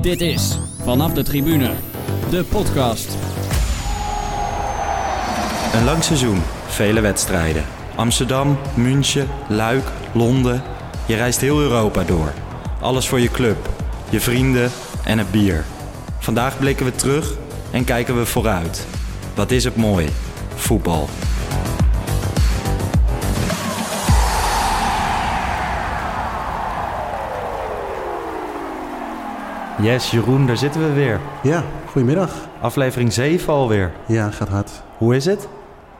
Dit is Vanaf de Tribune, de podcast. Een lang seizoen, vele wedstrijden. Amsterdam, München, Luik, Londen. Je reist heel Europa door. Alles voor je club, je vrienden en het bier. Vandaag blikken we terug en kijken we vooruit. Wat is het mooi? Voetbal. Yes, Jeroen, daar zitten we weer. Ja, goedemiddag. Aflevering 7 alweer. Ja, gaat hard. Hoe is het?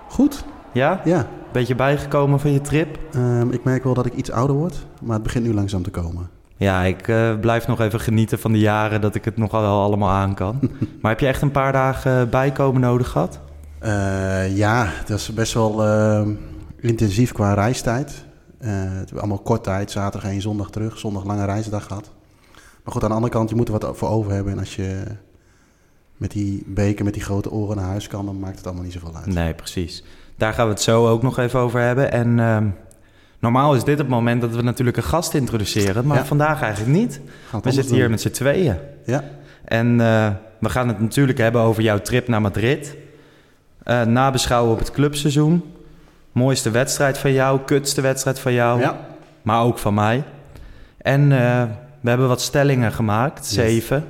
Goed? Ja? Ja. Beetje bijgekomen van je trip? Ehm, ik merk wel dat ik iets ouder word, maar het begint nu langzaam te komen. Ja, ik eh, blijf nog even genieten van de jaren dat ik het nog wel allemaal aan kan. maar heb je echt een paar dagen bijkomen nodig gehad? Uh, ja, het was best wel uh, intensief qua reistijd. allemaal kort tijd, zaterdag en zondag terug, zondag lange reisdag gehad. Maar goed, aan de andere kant, je moet er wat voor over hebben. En als je met die beker, met die grote oren naar huis kan, dan maakt het allemaal niet zoveel uit. Nee, precies. Daar gaan we het zo ook nog even over hebben. En uh, normaal is dit het moment dat we natuurlijk een gast introduceren, maar Ja. vandaag eigenlijk niet. We zitten hier met z'n tweeën. Ja, En uh, we gaan het natuurlijk hebben over jouw trip naar Madrid. Uh, nabeschouwen op het clubseizoen. Mooiste wedstrijd van jou, kutste wedstrijd van jou, ja. maar ook van mij. En uh, we hebben wat stellingen gemaakt, Yes. zeven.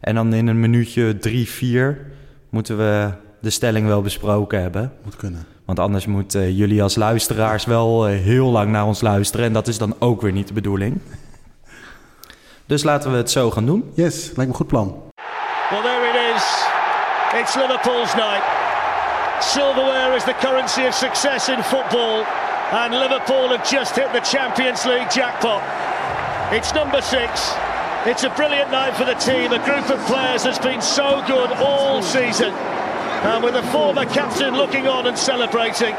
En dan in een minuutje drie, vier moeten we de stelling wel besproken hebben. moet kunnen. Want anders moeten jullie als luisteraars wel eh, heel lang naar ons luisteren. En dat is dan ook weer niet de bedoeling. Dus laten we het zo gaan doen. Yes, lijkt me een goed plan. Well, there it is. It's Liverpool's night. Silverware is the currency of success in football, and Liverpool have just hit the Champions League jackpot. It's number six. It's a brilliant night for the team. A group of players that's been so good all season. And with the former captain looking on and celebrating,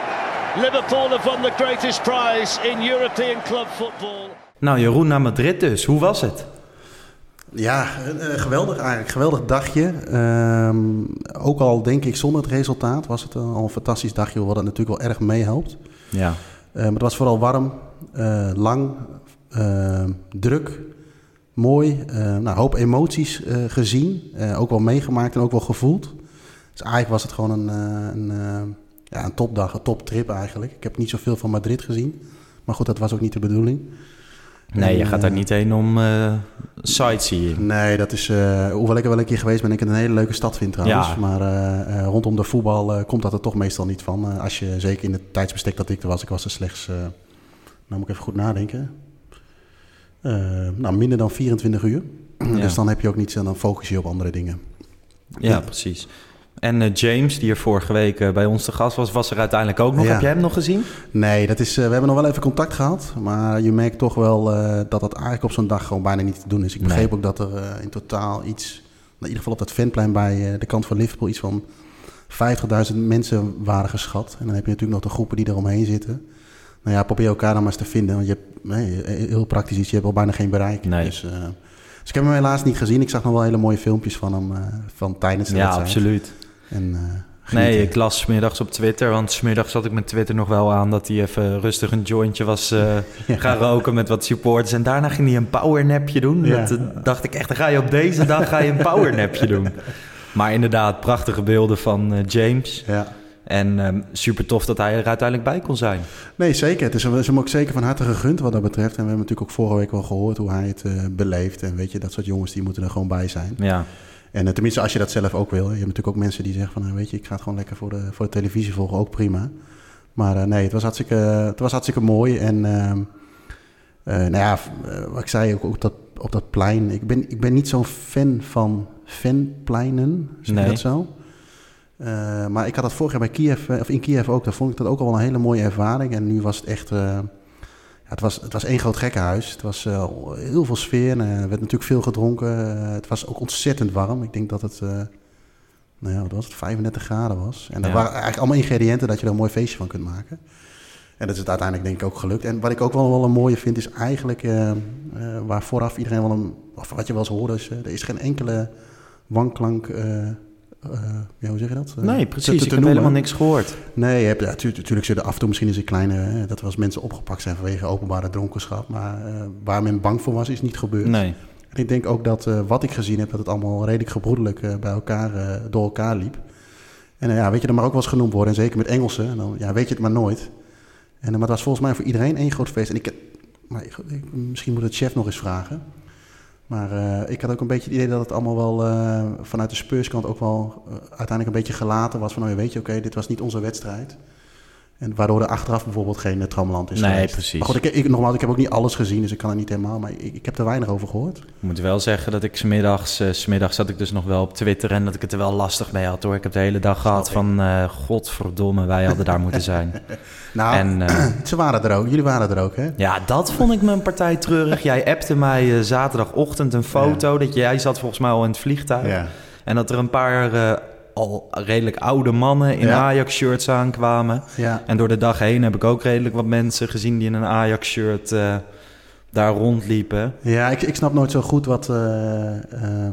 Liverpool have won the greatest prize in European club football. Nou, Jeroen naar Madrid dus. Hoe was het? Ja, eh, geweldig eigenlijk. Geweldig dagje. Ehm, ook al denk ik zonder het resultaat was het al een fantastisch dagje, wat het natuurlijk wel erg meehelpt. Ja. Eh, maar het was vooral warm, eh, lang, druk, mooi. eh nou, een hoop emoties eh, gezien, eh, ook wel meegemaakt en ook wel gevoeld. Dus eigenlijk was het gewoon een, een, ja, een topdag, een toptrip eigenlijk. Ik heb niet zoveel van Madrid gezien, maar goed, dat was ook niet de bedoeling. Nee, je gaat daar niet heen om eh sightseeing. Nee, dat is. eh, hoewel ik er wel een keer geweest ben, ik het een hele leuke stad vind trouwens. Ja. Maar rondom de voetbal komt dat er toch meestal niet van. Als je zeker in het tijdsbestek dat ik er was, ik was er slechts. nou moet ik even goed nadenken. Eh, nou, minder dan 24 uur. Dus dan heb je ook niet zo, dan focus je op andere dingen. Ja, precies. En eh, James, die er vorige week eh, bij ons te gast was, was er uiteindelijk ook nog. Ja. Heb je hem nog gezien? Nee, dat is, we hebben nog wel even contact gehad. Maar je merkt toch wel dat dat eigenlijk op zo'n dag gewoon bijna niet te doen is. Ik Nee. begreep ook dat er in totaal iets, in ieder geval op dat fanplein bij de kant van Liverpool, iets van 50.000 mensen waren geschat. En dan heb je natuurlijk nog de groepen die eromheen zitten. Nou ja, probeer elkaar dan maar eens te vinden. Want je hebt, nee, heel praktisch iets, je hebt al bijna geen bereik. Nee. Dus, eh, dus ik heb hem helaas niet gezien. Ik zag nog wel hele mooie filmpjes van hem eh, van tijdens de Ja, wedstrijd. absoluut. En, eh, Nee, ik las smiddags op Twitter, want smiddags zat ik met Twitter nog wel aan dat hij even rustig een jointje was Ja. gaan roken met wat supporters. En daarna ging hij een powernapje doen. Ja. Dat dacht ik echt, dan ga je op deze dag ga je een powernapje doen. Maar inderdaad, prachtige beelden van James. Ja. En ehm, super tof dat hij er uiteindelijk bij kon zijn. Nee, zeker. Het is, hem- is hem ook zeker van harte gegund wat dat betreft. En we hebben natuurlijk ook vorige week wel gehoord hoe hij het eh, beleeft. En weet je, dat soort jongens die moeten er gewoon bij zijn. Ja, En eh, tenminste, als je dat zelf ook wil. Je hebt natuurlijk ook mensen die zeggen van, nou, weet je, ik ga het gewoon lekker voor de, voor de televisie volgen, ook prima. Maar eh, nee, het was hartstikke, het was hartstikke mooi. En ehm, eh, nou ja, eh, wat ik zei ook, ook dat, op dat plein. Ik ben, ik ben niet zo'n fan van fanpleinen, zeg Nee. je dat zo? Eh, maar ik had dat vorig jaar bij Kiev, eh, of in Kiev ook. Daar vond ik dat ook al wel een hele mooie ervaring. En nu was het echt... eh, ja, het, was, het was één groot gekkenhuis. Het was heel veel sfeer. en, er werd natuurlijk veel gedronken. Het was ook ontzettend warm. Ik denk dat het... nou ja, wat was het? 35 graden was. En er Ja. waren eigenlijk allemaal ingrediënten dat je er een mooi feestje van kunt maken. En dat is het uiteindelijk denk ik ook gelukt. En wat ik ook wel, wel een mooie vind is eigenlijk... waar vooraf iedereen wel een... Of wat je wel eens hoorde is... er is geen enkele wanklank... eh, ja, hoe zeg je dat? Eh, nee, precies. te ik heb helemaal niks gehoord. Nee, je hebt, natuurlijk zullen af en toe misschien eens een kleine... dat er als mensen opgepakt zijn vanwege openbare dronkenschap. Maar eh, waar men bang voor was, is niet gebeurd. Nee. En ik denk ook dat wat ik gezien heb, dat het allemaal redelijk gebroedelijk bij elkaar, door elkaar liep. En ja, weet je, dat mag ook wel eens genoemd worden. En zeker met Engelsen. En dan ja, weet je het maar nooit. En, maar het was volgens mij voor iedereen één groot feest. En ik, maar ik, misschien moet het chef nog eens vragen. Maar uh, ik had ook een beetje het idee dat het allemaal wel uh, vanuit de Speurskant ook wel uh, uiteindelijk een beetje gelaten was. Van, nou, weet je, oké, dit was niet onze wedstrijd. En waardoor er achteraf bijvoorbeeld geen uh, tramland is nee, geweest. precies. Maar goed, ik, ik, nogmaals, ik heb ook niet alles gezien, dus ik kan het niet helemaal. Maar ik, ik heb er weinig over gehoord. Ik moet wel zeggen dat ik smiddags, uh, smiddags zat ik dus nog wel op Twitter en dat ik het er wel lastig mee had hoor. Ik heb de hele dag gehad van, uh, godverdomme, wij hadden daar moeten zijn. nou, en, ze waren er ook. Jullie waren er ook, hè? Ja, dat vond ik een partij treurig. Jij appte mij zaterdagochtend een foto ja. dat jij zat volgens mij al in het vliegtuig. Ja. En dat er een paar al redelijk oude mannen in Ja. Ajax-shirts aankwamen. Ja. En door de dag heen heb ik ook redelijk wat mensen gezien die in een Ajax-shirt eh, daar rondliepen. Ja, ik, ik snap nooit zo goed wat... eh, eh,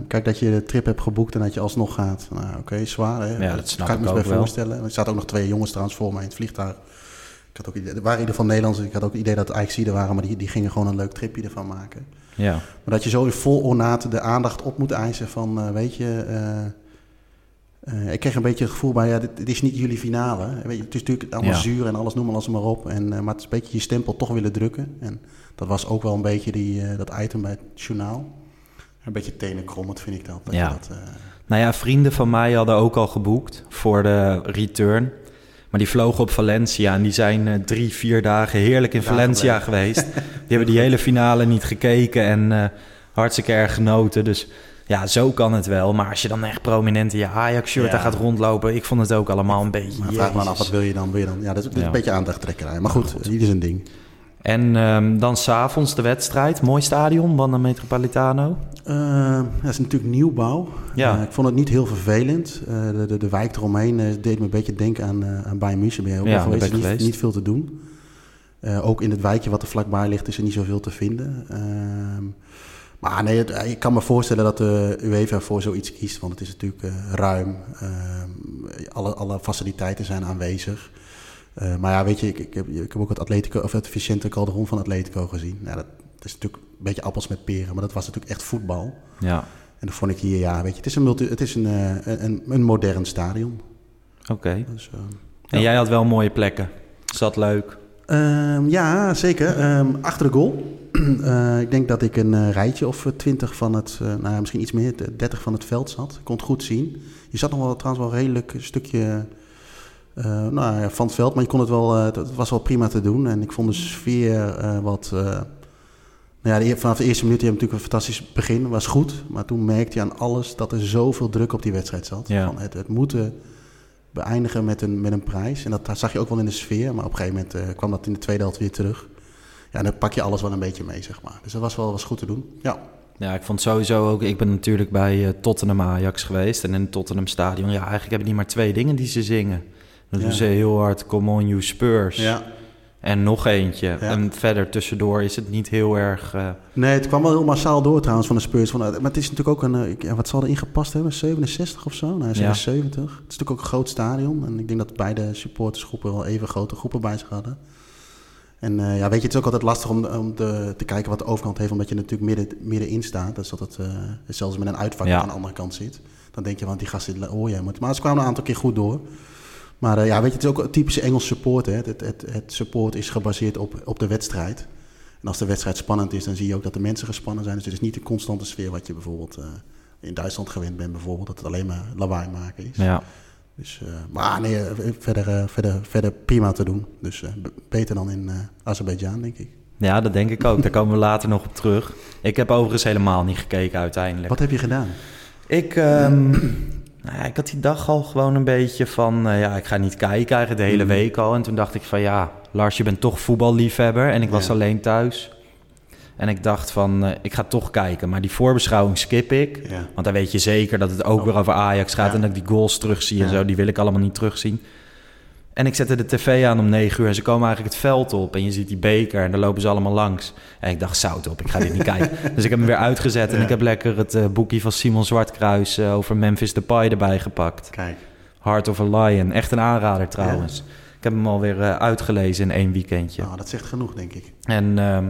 kijk, dat je de trip hebt geboekt en dat je alsnog gaat. Nou, oké, zwaar hè? Ja, dat snap kan ik me ook bij voorstellen. Er zaten ook nog twee jongens trouwens voor mij in het vliegtuig. Ik had ook, idee- er waren in ieder geval Nederlanders. Ik had ook het idee dat het Ajaxiden waren, maar die, die gingen gewoon een leuk tripje ervan maken. Ja, Maar dat je zo vol ornaat de aandacht op moet eisen van, weet je... eh, ik kreeg een beetje het gevoel bij, ja, dit, dit is niet jullie finale. Weet je, het is natuurlijk allemaal Ja. zuur en alles, noem alles maar op. En, eh, maar het is een beetje je stempel toch willen drukken. En dat was ook wel een beetje die, eh, dat item bij het journaal. Een beetje tenenkrommend vind ik dat. Ja. dat, nou ja, vrienden van mij hadden ook al geboekt voor de return. Maar die vlogen op Valencia en die zijn drie, vier dagen heerlijk in Valencia geweest. Die hebben die hele finale niet gekeken en hartstikke erg genoten. Dus ja, zo kan het wel. Maar als je dan echt prominent in je Ajax-shirt Ja. daar gaat rondlopen... ik vond het ook allemaal een beetje... maar vraag me af, wat wil je dan? Wil je dan? Ja, dat is, dat is Ja. een beetje aandachttrekkerij. Maar goed, ieder zijn ding. En ehm, dan s'avonds de wedstrijd. Mooi stadion, Wanda Metropolitano. Eh, dat is natuurlijk nieuwbouw. Ja. Eh, ik vond het niet heel vervelend. Eh, de, de, de wijk eromheen deed me een beetje denken aan, aan Bayern München. Ben je ook Ja, geweest? ben niet, geweest. niet veel te doen. Ook in het wijkje wat er vlakbij ligt is er niet zoveel te vinden. Ehm, maar nee, het- ik kan me voorstellen dat de UEFA voor zoiets kiest. Want het is natuurlijk eh, ruim. Ehm, alle, alle faciliteiten zijn aanwezig. Eh, maar ja, weet je, ik, ik, heb, ik heb ook het, Atletico, of het Vicente Calderon van Atletico gezien. Ja, dat, dat is natuurlijk een beetje appels met peren. Maar dat was natuurlijk echt voetbal. Ja, En dat vond ik hier, ja, weet je, het is een, multi, het is een, eh, een, een modern stadion. oké. Dus, eh, En jij had wel mooie plekken. Zat leuk. Ehm, ja, zeker. Ehm, achter de goal. Eh, ik denk dat ik een eh, rijtje of twintig van het, eh, nou misschien iets meer, dertig van het veld zat. Ik kon het goed zien. Je zat nog wel trouwens wel redelijk een stukje eh, nou, ja, van het veld, maar je kon het wel, eh, het, was wel prima te doen. En ik vond de sfeer eh, wat. eh, nou ja, de, vanaf de eerste minuut, je hebt natuurlijk een fantastisch begin, was goed. Maar toen merkte je aan alles dat er zoveel druk op die wedstrijd zat. Ja. Van het, het moeten beëindigen met een, met een prijs. En dat, dat zag je ook wel in de sfeer. Maar op een gegeven moment eh, kwam dat in de tweede helft weer terug. Ja, dan pak je alles wel een beetje mee, zeg maar. Dus dat was wel was goed te doen. Ja, Ja, ik vond sowieso ook... Ik ben natuurlijk bij eh, Tottenham Ajax geweest. En in het Tottenham Stadion... Ja, eigenlijk hebben die maar twee dingen die ze zingen. Dan Ja. doen ze heel hard Come on you Spurs. ja. En nog eentje. En verder tussendoor is het niet heel erg... eh, Nee, het kwam wel heel massaal door trouwens van de Spurs. Van, eh, maar het is natuurlijk ook een... eh, ja, wat zal er ingepast hebben? 67 of zo? Ja. 77. Het is natuurlijk ook een groot stadion. En ik denk dat beide supportersgroepen wel even grote groepen bij zich hadden. En ja, weet je, het is ook altijd lastig om, om te, te kijken wat de overkant heeft. Omdat je natuurlijk midden, middenin staat. Dus dat het zelfs met een uitvak aan de andere kant zit. Dan denk je, want die gasten hoor je. Maar, maar ze kwamen een aantal keer goed door. Maar eh, ja, weet je, het is ook een typische Engels support. Hè. Het, het, het, support is gebaseerd op, op de wedstrijd. En als de wedstrijd spannend is, dan zie je ook dat de mensen gespannen zijn. Dus het is niet de constante sfeer wat je bijvoorbeeld eh, in Duitsland gewend bent. Bijvoorbeeld dat het alleen maar lawaai maken is. ja. Dus, eh, maar nee, verder, verder, verder prima te doen. Dus beter dan in Azerbeidzjan, denk ik. ja, dat denk ik ook. Daar komen we later nog op terug. Ik heb overigens helemaal niet gekeken uiteindelijk. Wat heb je gedaan? Ik, ehm, nou ja, ik had die dag al gewoon een beetje van... eh, ja, ik ga niet kijken eigenlijk de hele Mhm. week al. En toen dacht ik van ja, Lars, je bent toch voetballiefhebber. En ik was Ja. alleen thuis. En ik dacht van, eh, ik ga toch kijken. Maar die voorbeschouwing skip ik. Ja. Want dan weet je zeker dat het ook weer over Ajax gaat... En dat ik die goals terugzie en zo. Die wil ik allemaal niet terugzien. En ik zette de tv aan om 9 uur en ze komen eigenlijk het veld op. En je ziet die beker en daar lopen ze allemaal langs. En ik dacht, zout op, ik ga dit niet kijken. Dus ik heb hem weer uitgezet en Ja. ik heb lekker het eh, boekje van Simon Zwartkruis... eh, over Memphis Depay erbij gepakt. Kijk. Heart of a Lion, echt een aanrader trouwens. Ik heb hem alweer eh, uitgelezen in één weekendje. Nou, dat zegt genoeg, denk ik. En ehm,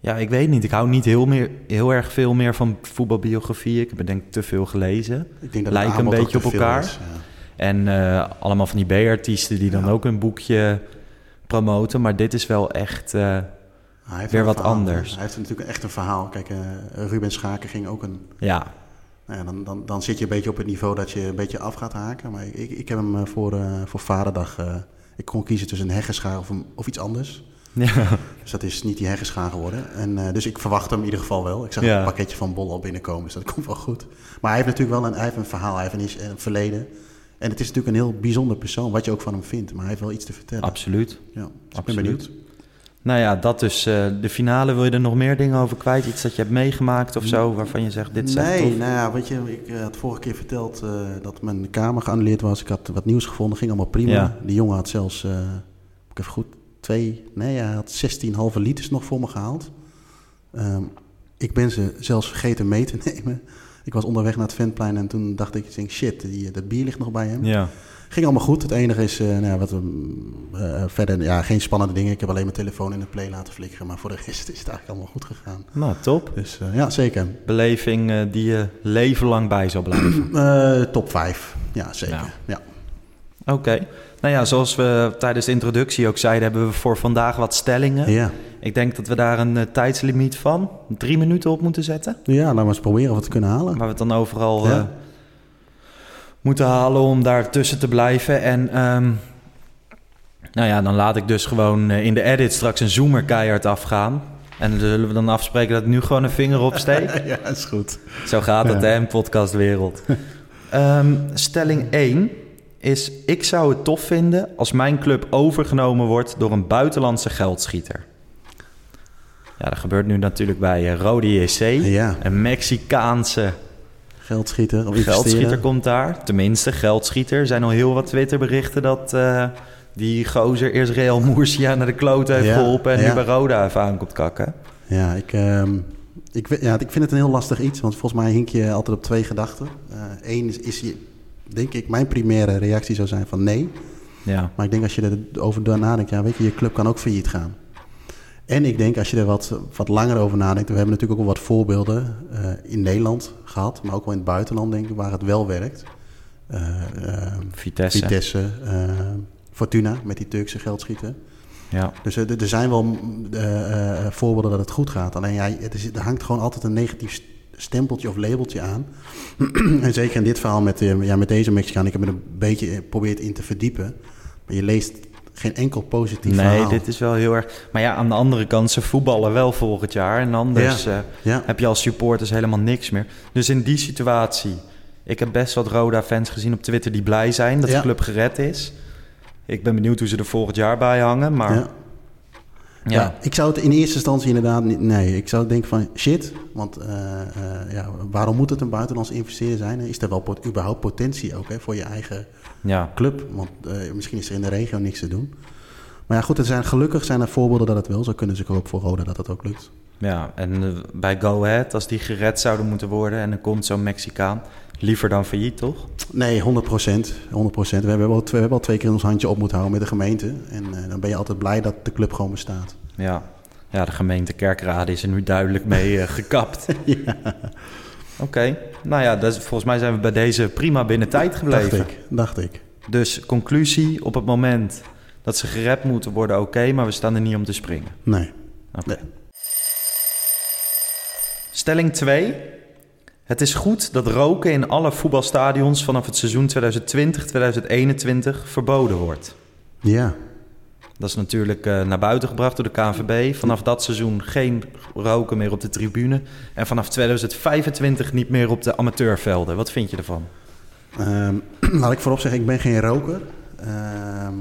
Ja, ik weet niet. Ik hou niet heel, meer, heel erg veel meer van voetbalbiografie. Ik heb denk ik te veel gelezen. Ik denk dat het Lijken een beetje op elkaar. is, ja. En eh, allemaal van die B-artiesten die dan Ja. ook een boekje promoten. Maar dit is wel echt... eh, Weer wat verhaal, anders. Hij heeft natuurlijk echt een verhaal. Kijk, eh, Ruben Schaken ging ook een... ja, Nou ja, dan, dan, dan zit je een beetje op het niveau dat je een beetje af gaat haken. Maar ik, ik, heb hem voor, voor Vaderdag... ik kon kiezen tussen een heggenschaar of, een- of iets anders. ja. Dus dat is niet die heggenschaar geworden. En, dus ik verwacht hem in ieder geval wel. Ik zag Ja. een pakketje van Bol al binnenkomen, dus dat komt wel goed. Maar hij heeft natuurlijk wel een, hij heeft een verhaal, hij heeft een, een verleden. En het is natuurlijk een heel bijzonder persoon, wat je ook van hem vindt. Maar hij heeft wel iets te vertellen. absoluut. Ja, dus ik ben absoluut. benieuwd. Nou ja, dat dus de finale. Wil je er nog meer dingen over kwijt? Iets dat je hebt meegemaakt of zo, waarvan je zegt, dit echt Nee, nou ja, weet je, ik eh, had vorige keer verteld eh, dat mijn kamer geannuleerd was. Ik had wat nieuws gevonden, ging allemaal prima. Ja. Die jongen had zelfs, ik even goed, twee, nee, hij had 16 halve liters nog voor me gehaald. Ehm, ik ben ze zelfs vergeten mee te nemen. Ik was onderweg naar het Ventplein en toen dacht ik, denk, shit, die, dat bier ligt nog bij hem. Ja, Ging allemaal goed. Het enige is, eh, nou ja, wat, eh, verder, ja, geen spannende dingen. Ik heb alleen mijn telefoon in de play laten flikkeren. Maar voor de rest is het eigenlijk allemaal goed gegaan. nou top. Dus eh, ja, zeker. Beleving die je leven lang bij zal blijven. Top 5. Ja, zeker. Ja. Ja. Oké. Nou ja, zoals we tijdens de introductie ook zeiden, hebben we voor vandaag wat stellingen. Ja. Ik denk dat we daar een eh, tijdslimiet van drie minuten op moeten zetten. ja, laten we eens proberen we het kunnen halen. Waar we het dan overal Ja. eh, moeten halen om daar tussen te blijven. En ehm, nou ja, dan laat ik dus gewoon eh, in de edit straks een zoomer keihard afgaan. En dan zullen we dan afspreken dat ik nu gewoon een vinger opsteek. ja, is goed. Zo gaat het Ja. hè, in podcastwereld. Ehm, stelling 1 is... Ik zou het tof vinden als mijn club overgenomen wordt door een buitenlandse geldschieter. Ja, dat gebeurt nu natuurlijk bij eh, Rode JC. Ja, Een Mexicaanse geldschieter of geldschieter komt daar. Tenminste, geldschieter. Er zijn al heel wat Twitterberichten dat eh, die gozer eerst Real Murcia naar de klote heeft Ja, geholpen... en ja. nu bij Roda even aan komt kakken. Ja, ik, ehm, ik, ja, ik vind het een heel lastig iets. Want volgens mij hink je altijd op twee gedachten. Eén is, is je, denk ik, mijn primaire reactie zou zijn van nee. Ja, Maar ik denk als je erover nadenkt, ja, weet je, je club kan ook failliet gaan. En ik denk als je er wat, wat langer over nadenkt, we hebben natuurlijk ook wel wat voorbeelden eh, in Nederland gehad, maar ook wel in het buitenland, denk ik, waar het wel werkt. Eh, eh, Vitesse. Vitesse, Fortuna met die Turkse geldschieter. Ja. Dus er, er zijn wel voorbeelden dat het goed gaat. Alleen ja, het is, er hangt gewoon altijd een negatief st- stempeltje of labeltje aan. en zeker in dit verhaal met, ja, met deze Mexicaan, ik heb me er een beetje geprobeerd in te verdiepen. Maar je leest geen enkel positief Nee, verhaal. dit is wel heel erg... Maar ja, aan de andere kant, ze voetballen wel volgend jaar. En anders Ja. eh, Ja, heb je als supporters helemaal niks meer. Dus in die situatie... Ik heb best wat Roda-fans gezien op Twitter die blij zijn dat Ja. de club gered is. Ik ben benieuwd hoe ze er volgend jaar bij hangen. Maar ja. ja, Ja, ik zou het in eerste instantie inderdaad niet... Nee, ik zou denken van shit. Want eh, eh, ja, waarom moet het een buitenlandse investeerder zijn? Is er wel pot- überhaupt potentie ook hè, voor je eigen ja, club? Want eh, misschien is er in de regio niks te doen. Maar ja, goed, er zijn, gelukkig zijn er voorbeelden dat het wel zou kunnen. Dus ik hoop voor Roda dat het ook lukt. ja, en eh, bij Go Ahead, als die gered zouden moeten worden... en er komt zo'n Mexicaan, liever dan failliet, toch? Nee, 100 procent. 100 procent. We hebben wel twee, we hebben al twee keer ons handje op moeten houden met de gemeente. En eh, dan ben je altijd blij dat de club gewoon bestaat. Ja, ja de gemeente Kerkrade is er nu duidelijk mee gekapt. ja, Oké, nou ja, dat is- volgens mij zijn we bij deze prima binnen tijd gebleven. dacht ik. Dacht ik. Dus conclusie, op het moment dat ze gered moeten worden, oké, maar we staan er niet om te springen. Nee. Oké. Nee. Stelling 2. Het is goed dat roken in alle voetbalstadions vanaf het seizoen 2020-2021 verboden wordt. Ja. Dat is natuurlijk eh, naar buiten gebracht door de KNVB. Vanaf dat seizoen geen roken meer op de tribune. En vanaf 2025 niet meer op de amateurvelden. Wat vind je ervan? Ehm, laat ik voorop zeggen, ik ben geen roker. Ehm,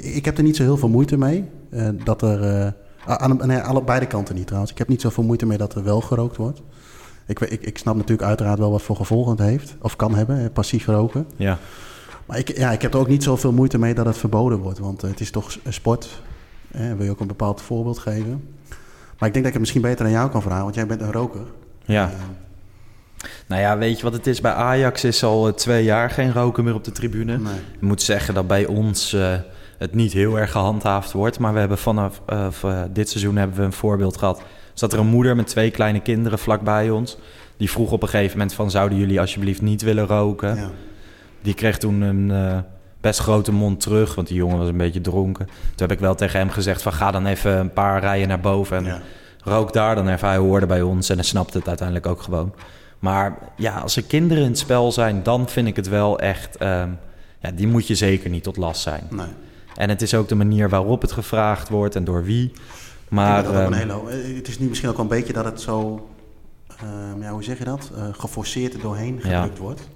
ik heb er niet zo heel veel moeite mee. eh, dat er, eh, aan, nee, alle, beide kanten niet trouwens. Ik heb niet zoveel moeite mee dat er wel gerookt wordt. Ik, ik, ik snap natuurlijk uiteraard wel wat voor gevolgen het heeft. Of kan hebben, passief roken. Ja, Maar ik, ja, ik heb er ook niet zoveel moeite mee dat het verboden wordt. Want eh, het is toch een sport. Hè, wil je ook een bepaald voorbeeld geven. Maar ik denk dat ik het misschien beter aan jou kan vragen. Want jij bent een roker. ja. Eh, Nou ja, weet je wat het is? Bij Ajax is al eh, twee jaar geen roken meer op de tribune. nee. Ik moet zeggen dat bij ons eh, het niet heel erg gehandhaafd wordt. Maar we hebben vanaf eh, eh, dit seizoen hebben we een voorbeeld gehad zat er een moeder met twee kleine kinderen vlakbij ons. Die vroeg op een gegeven moment van... zouden jullie alsjeblieft niet willen roken? Ja. Die kreeg toen een eh, best grote mond terug, want die jongen was een beetje dronken. Toen heb ik wel tegen hem gezegd van... ga dan even een paar rijen naar boven en Ja. rook daar dan even. Hij hoorde bij ons en hij snapte het uiteindelijk ook gewoon. Maar ja, als er kinderen in het spel zijn... dan vind ik het wel echt... ehm, ja, die moet je zeker niet tot last zijn. Nee. En het is ook de manier waarop het gevraagd wordt en door wie. Maar dat ehm, ook een hele, eh, het is nu misschien ook wel een beetje dat het zo, ehm, ja, hoe zeg je dat, Eh, geforceerd er doorheen Ja. gedrukt wordt.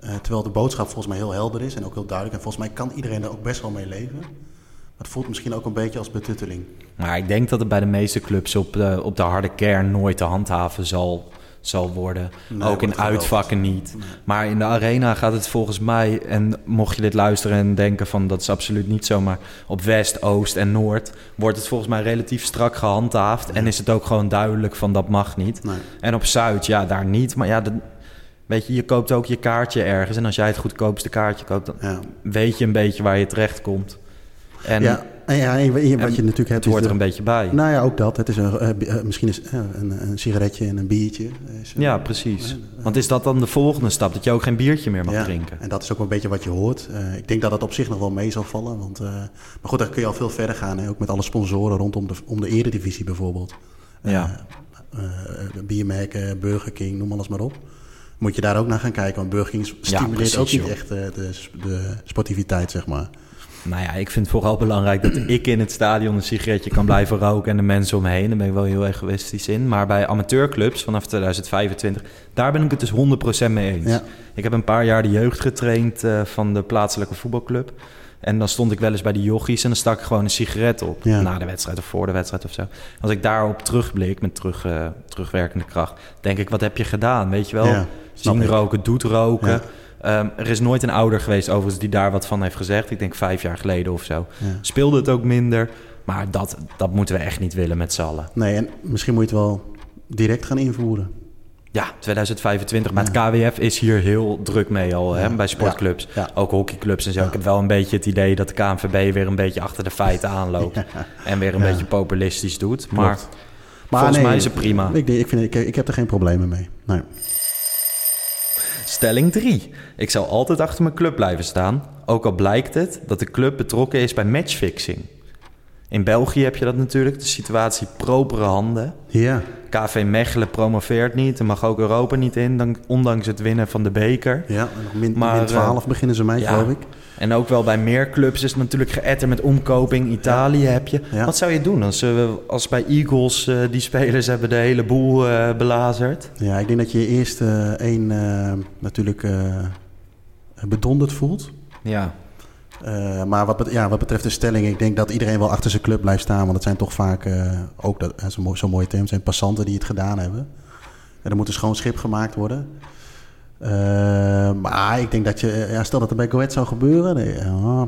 Eh, terwijl de boodschap volgens mij heel helder is en ook heel duidelijk. En volgens mij kan iedereen er ook best wel mee leven. Maar het voelt misschien ook een beetje als betutteling. Maar ik denk dat het bij de meeste clubs op de, op de harde kern nooit te handhaven zal, zal worden. Nee, ook in uitvakken niet. Maar in de arena gaat het volgens mij, en mocht je dit luisteren en denken van dat is absoluut niet zo, maar op West, Oost en Noord wordt het volgens mij relatief strak gehandhaafd. En is het ook gewoon duidelijk van dat mag niet. En op Zuid, ja, daar niet. Maar ja, de, weet je, je koopt ook je kaartje ergens. En als jij het goedkoopste kaartje koopt, dan Ja. weet je een beetje waar je terecht komt. En ja, en ja, en wat je en natuurlijk hebt het hoort er een beetje bij. Nou ja, ook dat. Het is een, eh, eh, misschien is eh, een, een sigaretje en een biertje. Is, Ja, precies. Want is dat dan de volgende stap? Dat je ook geen biertje meer mag ja, drinken? En dat is ook wel een beetje wat je hoort. Ik denk dat dat op zich nog wel mee zal vallen. Want, maar goed, dan kun je al veel verder gaan. Hè? Ook met alle sponsoren rondom de, om de eredivisie bijvoorbeeld. Ja. Biermerken, Burger King, noem alles maar op. Moet je daar ook naar gaan kijken. Want Burger King stimuleert precies, ook niet joh. echt eh, de, de sportiviteit, zeg maar. Nou ja, ik vind het vooral belangrijk dat ik in het stadion een sigaretje kan blijven roken en de mensen om me heen. Daar ben ik wel heel egoïstisch in. Maar bij amateurclubs vanaf 2025, daar ben ik het dus 100% mee eens. Ja. Ik heb een paar jaar de jeugd getraind eh, van de plaatselijke voetbalclub. En dan stond ik wel eens bij de jochies en dan stak ik gewoon een sigaret op. Ja. Na de wedstrijd of voor de wedstrijd of zo. Als ik daarop terugblik met terug, eh, terugwerkende kracht, denk ik, wat heb je gedaan? Weet je wel? Ja, Zien roken, doet roken. Ja. Ehm, er is nooit een ouder geweest overigens die daar wat van heeft gezegd. Ik denk vijf jaar geleden of zo. Ja. Speelde het ook minder. Maar dat, dat moeten we echt niet willen met z'n allen. Nee, en misschien moet je het wel direct gaan invoeren. Ja, 2025. Maar het KWF is hier heel druk mee al hè, bij sportclubs. Ook hockeyclubs en zo. Ik heb wel een beetje het idee dat de KNVB weer een beetje achter de feiten aanloopt. En weer een beetje populistisch doet. Maar volgens mij is het prima. Ik, ik, vind, ik, ik heb er geen problemen mee. Nee. Stelling 3. Ik zal altijd achter mijn club blijven staan. Ook al blijkt het dat de club betrokken is bij matchfixing. In België heb je dat natuurlijk. De situatie propere handen. Ja, KV Mechelen promoveert niet en mag ook Europa niet in, dan, ondanks het winnen van de beker. ja min, Maar, min 12 beginnen ze mij, ja. geloof ik. En ook wel bij meer clubs is het natuurlijk geëtter met omkoping. Italië heb je. Ja. Wat zou je doen als, eh, als bij Eagles eh, die spelers hebben de hele boel eh, belazerd? Ja, ik denk dat je eerst één natuurlijk bedonderd voelt. Ja, maar wat, bet- ja, wat betreft de stelling, ik denk dat iedereen wel achter zijn club blijft staan. Want het zijn toch vaak, ook dat, dat een mooi- zo'n mooie term, zijn passanten die het gedaan hebben. En er moet een schoon schip gemaakt worden. Eh, maar ik denk dat je, eh, ja, stel dat er bij Goed zou gebeuren. nee, ja,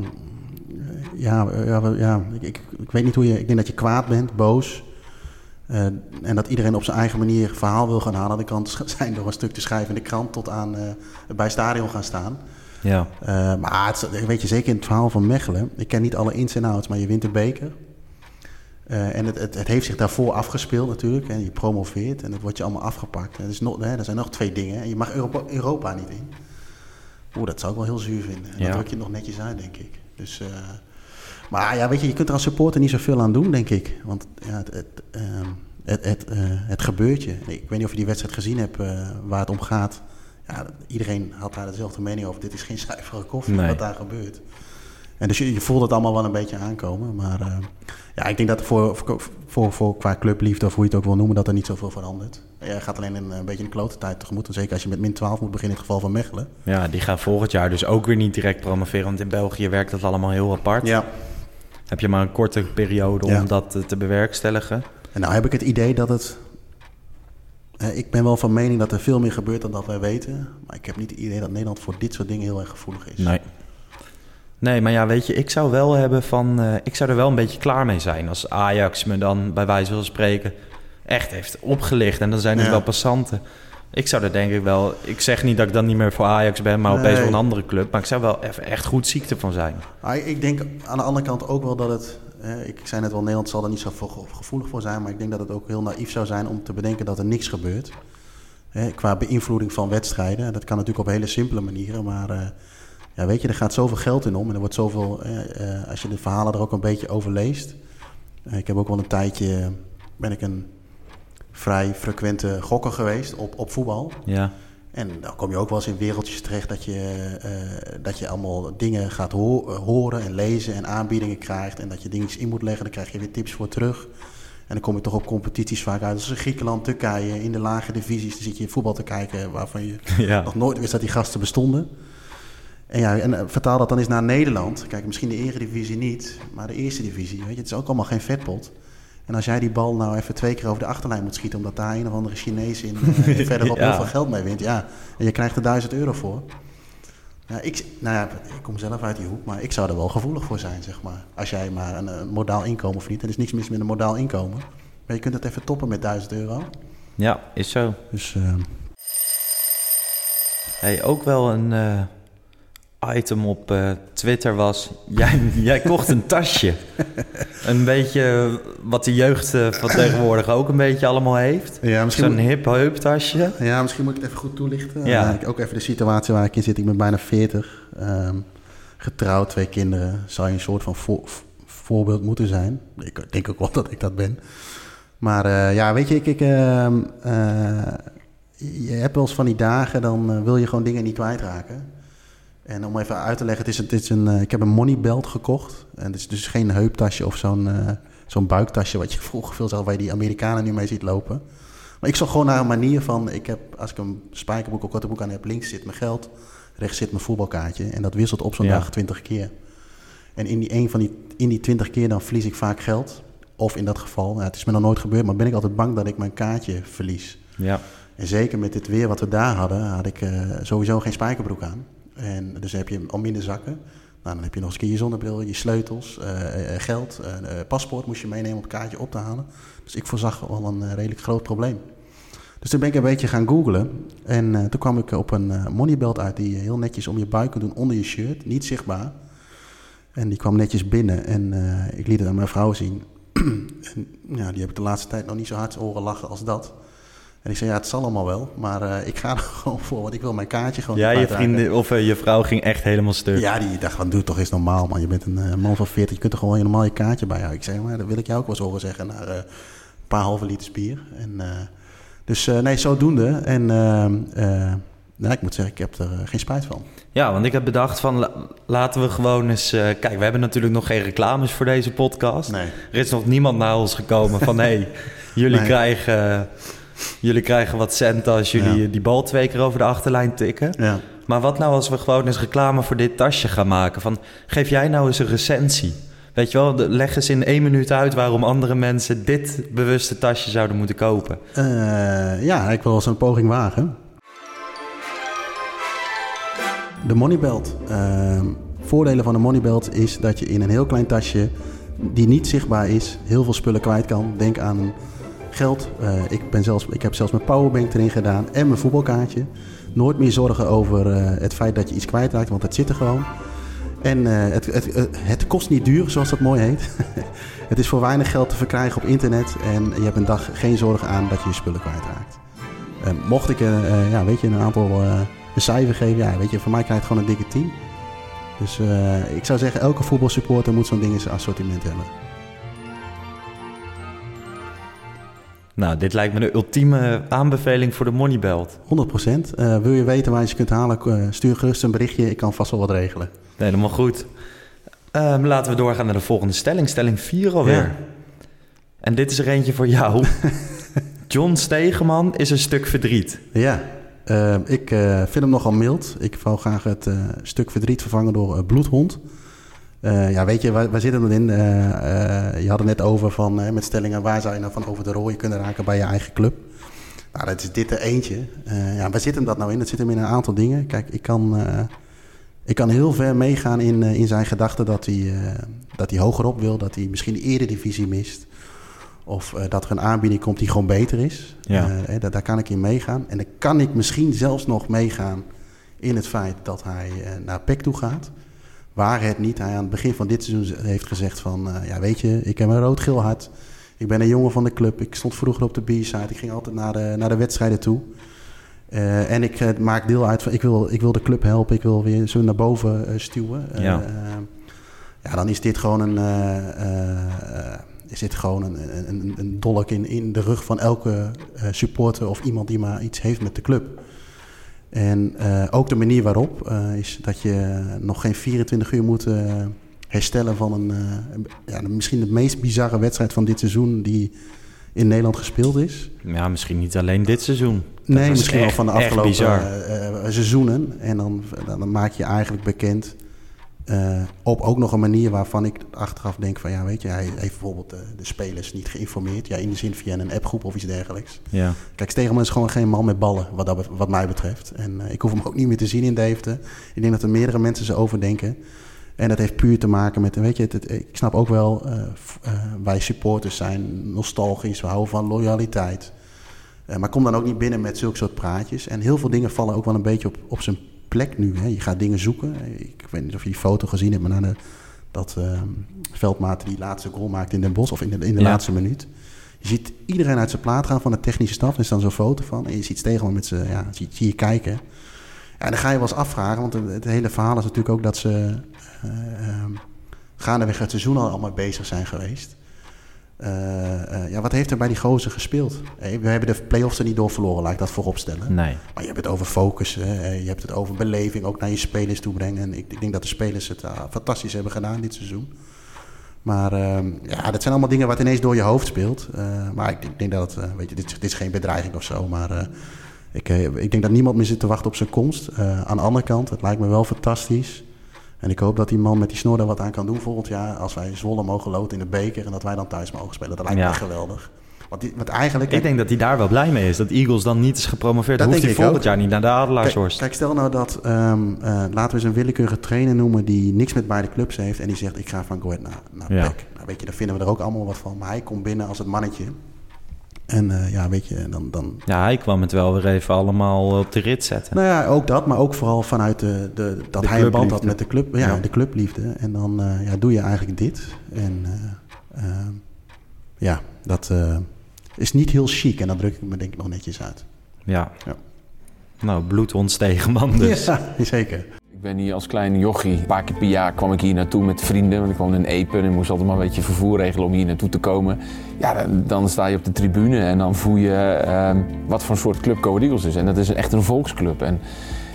ja, ja, ja ik, ik, ik weet niet hoe je, ik denk dat je kwaad bent, boos. Eh, en dat iedereen op zijn eigen manier verhaal wil gaan halen. Dat kan zijn door een stuk te schrijven in de krant tot aan eh, bij stadion gaan staan. ja. Eh, maar het, weet je, zeker in het verhaal van Mechelen. Ik ken niet alle ins en outs, maar je wint de beker. Eh, en het, het, het heeft zich daarvoor afgespeeld natuurlijk. En je promoveert en het wordt je allemaal afgepakt. En er, is nog, hè, er zijn nog twee dingen. En je mag Europa, Europa niet in. Oeh, dat zou ik wel heel zuur vinden. En Ja. dan druk je nog netjes uit, denk ik. Dus, eh, maar ja, weet je, je kunt er als supporter niet zoveel aan doen, denk ik. Want ja, het, het, ehm, het, het, eh, het gebeurt je. Ik weet niet of je die wedstrijd gezien hebt waar het om gaat. Ja, iedereen had daar dezelfde mening over. Dit is geen zuivere koffie Nee. wat daar gebeurt. En dus je, je voelt het allemaal wel een beetje aankomen. Maar eh, ja, ik denk dat voor, voor, voor, qua clubliefde, of hoe je het ook wil noemen, dat er niet zoveel verandert. Je gaat alleen een, een beetje een klote tijd tegemoet. En zeker als je met min 12 moet beginnen in het geval van Mechelen. ja, die gaan volgend jaar dus ook weer niet direct promoveren. Want in België werkt dat allemaal heel apart. Ja. Heb je maar een korte periode om Ja. dat eh, te bewerkstelligen. En nou heb ik het idee dat het... ik ben wel van mening dat er veel meer gebeurt dan dat wij weten. Maar ik heb niet het idee dat Nederland voor dit soort dingen heel erg gevoelig is. Nee. Nee, maar ja, weet je, ik zou wel hebben van... eh, ik zou er wel een beetje klaar mee zijn als Ajax me dan bij wijze van spreken echt heeft opgelicht. En dan zijn het Ja. wel passanten. Ik zou er denk ik wel... Ik zeg niet dat ik dan niet meer voor Ajax ben, maar opeens Nee. voor een andere club. Maar ik zou wel even echt goed ziekte van zijn. Maar ik denk aan de andere kant ook wel dat het Eh, ik zei net wel, Nederland zal er niet zo gevoelig voor zijn. Maar ik denk dat het ook heel naïef zou zijn om te bedenken dat er niks gebeurt. Eh, qua beïnvloeding van wedstrijden. Dat kan natuurlijk op hele simpele manieren. Maar eh, ja, weet je, er gaat zoveel geld in om. En er wordt zoveel, eh, eh, als je de verhalen er ook een beetje over leest. Eh, ik heb ook wel een tijdje, ben ik een vrij frequente gokker geweest op, op voetbal. Ja. En dan kom je ook wel eens in wereldjes terecht dat je, dat je allemaal dingen gaat ho- horen en lezen en aanbiedingen krijgt. En dat je dingetjes in moet leggen, dan krijg je weer tips voor terug. En dan kom je toch op competities vaak uit. Dus Griekenland, Turkije, in de lage divisies. Dan zit je voetbal te kijken waarvan je Ja. nog nooit wist dat die gasten bestonden. En, ja, en eh, vertaal dat dan eens naar Nederland. Kijk, misschien de eredivisie niet, maar de eerste divisie. Weet je, het is ook allemaal geen vetpot. En als jij die bal nou even twee keer over de achterlijn moet schieten... omdat daar een of andere Chinees in eh, verderop Ja. heel veel geld mee wint... ja, en je krijgt er duizend euro voor. Ja, ik, nou ja, ik kom zelf uit die hoek, maar ik zou er wel gevoelig voor zijn, zeg maar. Als jij maar een, een modaal inkomen verdient. Er is niks mis met een modaal inkomen. Maar je kunt het even toppen met duizend euro. ja, is zo. Dus eh, Hey, ook wel een eh, item op eh, Twitter was... Jij, jij kocht een tasje. een beetje wat de jeugd eh, van tegenwoordig ook een beetje allemaal heeft. ja, misschien Zo'n hip heuptasje. Ja, misschien moet ik het even goed toelichten. Ja. Eh, ook even de situatie waar ik in zit. Ik ben bijna 40. ehm, getrouwd, twee kinderen. Zou je een soort van voor- voorbeeld moeten zijn. Ik denk ook wel dat ik dat ben. Maar ja, weet je, ik, ik, ehm, eh, je hebt wel eens van die dagen, dan wil je gewoon dingen niet kwijtraken. En om even uit te leggen, het is, het is een, eh, ik heb een money belt gekocht. En het is dus geen heuptasje of zo'n eh, zo'n buiktasje wat je vroeger veel zag, waar je die Amerikanen nu mee ziet lopen. Maar ik zag gewoon naar een manier van, ik heb, als ik een spijkerboek of korte boek aan heb, links zit mijn geld, rechts zit mijn voetbalkaartje. En dat wisselt op zo'n Ja. dag 20 keer. En in die, een van die, in die 20 keer dan verlies ik vaak geld. Of in dat geval, nou, het is me nog nooit gebeurd, maar ben ik altijd bang dat ik mijn kaartje verlies. Ja. En zeker met dit weer wat we daar hadden, had ik eh, sowieso geen spijkerbroek aan. En dus heb je al minder zakken. Nou, dan heb je nog eens een je zonnebril, je sleutels, eh, eh, geld, eh, eh, paspoort moest je meenemen om het kaartje op te halen. Dus ik voorzag wel een redelijk groot probleem. Dus toen ben ik een beetje gaan googlen. En toen kwam ik op een moneybelt uit die je heel netjes om je buik kunt doen onder je shirt, niet zichtbaar. En die kwam netjes binnen en ik liet het aan mijn vrouw zien. en ja, die heb ik de laatste tijd nog niet zo hard horen lachen als dat. En ik zei, ja, het zal allemaal wel, maar eh, ik ga er gewoon voor, want ik wil mijn kaartje gewoon Ja, je vriendin of eh, je vrouw ging echt helemaal stuk. Ja, die dacht van, doe toch eens normaal, man. Je bent een eh, man van 40, je kunt er gewoon helemaal je kaartje bij houden. Ik zei, maar dat wil ik jou ook wel eens horen zeggen, naar een paar halve liters bier. En, dus nee, zodoende. En nou, ik moet zeggen, ik heb er geen spijt van. Ja, want ik heb bedacht van la- laten we gewoon eens... kijk, we hebben natuurlijk nog geen reclames voor deze podcast. Nee. Er is nog niemand naar ons gekomen van... hé, hey, jullie, Nee. krijgen, jullie krijgen wat centen als jullie Ja. die bal twee keer over de achterlijn tikken. Ja. Maar wat nou als we gewoon eens reclame voor dit tasje gaan maken? Van, geef jij nou eens een recensie? Weet je wel, leg eens in één minuut uit waarom andere mensen dit bewuste tasje zouden moeten kopen. Eh, ja, ik wil een poging wagen. De moneybelt. Ehm, voordelen van de moneybelt is dat je in een heel klein tasje, die niet zichtbaar is, heel veel spullen kwijt kan. Denk aan geld. Eh, ik, ben zelfs, ik heb zelfs mijn powerbank erin gedaan en mijn voetbalkaartje. Nooit meer zorgen over eh, het feit dat je iets kwijtraakt, want het zit er gewoon. En eh, het, het, het, kost niet duur, zoals dat mooi heet. het is voor weinig geld te verkrijgen op internet. En je hebt een dag geen zorgen aan dat je je spullen kwijtraakt. Mocht ik ja, weet je, een aantal een cijfer geven, ja, weet je, voor mij krijgt het gewoon een dikke 10. Dus ik zou zeggen, elke voetbalsupporter moet zo'n ding in zijn assortiment hebben. Nou, dit lijkt me de ultieme aanbeveling voor de Moneybelt. 100%. Eh, wil je weten waar je ze kunt halen, eh, stuur gerust een berichtje. Ik kan vast wel wat regelen. Helemaal goed. Ehm, laten we doorgaan naar de volgende stelling. Stelling 4 alweer. Ja. En dit is er eentje voor jou. John Stegeman is een stuk verdriet. Ja, eh, ik eh, vind hem nogal mild. Ik wou graag het stuk verdriet vervangen door bloedhond. Eh, ja, weet je, waar, waar zit hem dan in? Eh, eh, je had het net over van, met stellingen, waar zou je nou van over de rooien kunnen raken bij je eigen club? Nou, dat is dit er eentje. Ja, waar zit hem dat nou in? Dat zit hem in een aantal dingen. Kijk, ik kan, ik kan heel ver meegaan in, in zijn gedachten dat hij, dat hij hogerop wil, dat hij misschien de eredivisie mist. Of dat er een aanbieding komt die gewoon beter is. Ja. Daar, daar kan ik in meegaan. En dan kan ik misschien zelfs nog meegaan in het feit dat hij naar PEC toe gaat. Waar het niet hij aan het begin van dit seizoen heeft gezegd van... eh, ja, weet je, ik heb een rood-geel hart. Ik ben een jongen van de club. Ik stond vroeger op de B-side. Ik ging altijd naar de, naar de wedstrijden toe. Eh, en ik eh, maak deel uit van... Ik wil, ik wil de club helpen. Ik wil weer zo naar boven stuwen. Ja. ja, dan is dit gewoon een... is dit gewoon een, een, een, dolk in, in de rug van elke supporter... of iemand die maar iets heeft met de club. En eh, ook de manier waarop eh, is dat je nog geen 24 uur moet eh, herstellen van een, ja, misschien de meest bizarre wedstrijd van dit seizoen die in Nederland gespeeld is. Ja, misschien niet alleen dit seizoen. Dat nee, misschien wel van de afgelopen seizoenen. En dan, dan maak je eigenlijk bekend eh, op ook nog een manier waarvan ik achteraf denk van ja, weet je, hij heeft bijvoorbeeld de, de spelers niet geïnformeerd. Ja, in de zin via een appgroep of iets dergelijks. Ja. Kijk, Stegeman is gewoon geen man met ballen, wat, dat, wat mij betreft. En eh, ik hoef hem ook niet meer te zien in Deventer. Ik denk dat er meerdere mensen zo overdenken. En dat heeft puur te maken met, weet je, het, het- ik snap ook wel, eh, eh, wij supporters zijn nostalgisch, we houden van loyaliteit. Eh, maar kom dan ook niet binnen met zulke soort praatjes. En heel veel dingen vallen ook wel een beetje op, op zijn plek nu. Hè. Je gaat dingen zoeken. Ik weet niet of je die foto gezien hebt, maar na de, dat eh Veldmaat die laatste goal maakt in Den Bosch, of in de, in de Ja. laatste minuut. Je ziet iedereen uit zijn plaat gaan van de technische staf. Er is dan zo'n foto van. En je ziet Stegeman met zijn, ja, zie, zie je kijken. Ja, en dan ga je wel eens afvragen, want het, het hele verhaal is natuurlijk ook dat ze ehm, gaandeweg het seizoen al allemaal bezig zijn geweest. Eh, eh, ja, wat heeft er bij die gozer gespeeld? Hey, we hebben de play-offs er niet door verloren, laat ik dat voorop stellen. Nee. Maar je hebt het over focus, hè. je hebt het over beleving, ook naar je spelers toe brengen. En ik, ik denk dat de spelers het fantastisch hebben gedaan dit seizoen. Maar ehm, ja, dat zijn allemaal dingen wat ineens door je hoofd speelt. Eh, maar ik, ik denk dat het, eh, weet je, dit, dit is geen bedreiging of zo. Maar eh, ik, eh, ik denk dat niemand meer zit te wachten op zijn komst. Eh, aan de andere kant, het lijkt me wel fantastisch. En ik hoop dat die man met die snor daar wat aan kan doen volgend jaar. Als wij Zwolle mogen loten in de beker en dat wij dan thuis mogen spelen. Dat lijkt me Ja. echt geweldig. Want, die, want eigenlijk... Ik denk dat hij daar wel blij mee is. Dat Eagles dan niet is gepromoveerd. Dat hoeft denk hij volgend ook. jaar niet naar de Adelaarshorst. kijk, stel nou dat, ehm, eh, laten we eens een willekeurige trainer noemen die niks met beide clubs heeft en die zegt ik ga van Go Ahead naar, naar Ja. Nou, weet je, daar vinden we er ook allemaal wat van. Maar hij komt binnen als het mannetje. En eh, ja, weet je, dan, dan... Ja, hij kwam het wel weer even allemaal op de rit zetten. Nou ja, ook dat, maar ook vooral vanuit de, de, dat De hij een band had met de club. Ja, Ja. de clubliefde. En dan eh, ja, doe je eigenlijk dit. En eh, ja, dat eh, is niet heel chic. En dat druk ik me denk ik nog netjes uit. Ja. Ja. Nou, bloedontstegen man dus. Ja, zeker. Ik ben hier als klein jochie. Een paar keer per jaar kwam ik hier naartoe met vrienden. Want ik woonde in Epen en moest altijd maar een beetje vervoer regelen om hier naartoe te komen. Ja, dan, sta je op de tribune en dan voel je ehm, wat voor een soort club Go Eagles is. En dat is echt een volksclub. En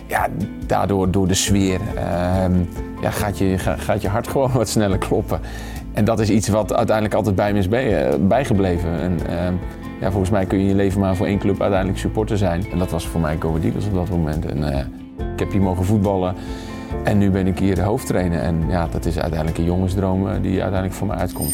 ja, daardoor, door de sfeer, ehm, ja, gaat, je, ga- gaat je hart gewoon wat sneller kloppen. En dat is iets wat uiteindelijk altijd bij me is eh, bijgebleven. En, ehm, ja, volgens mij kun je in je leven maar voor één club uiteindelijk supporter zijn. En dat was voor mij Go Eagles op dat moment. En, eh, ik heb hier mogen voetballen en nu ben ik hier de hoofdtrainer. En ja, dat is uiteindelijk een jongensdroom eh, die uiteindelijk voor mij uitkomt.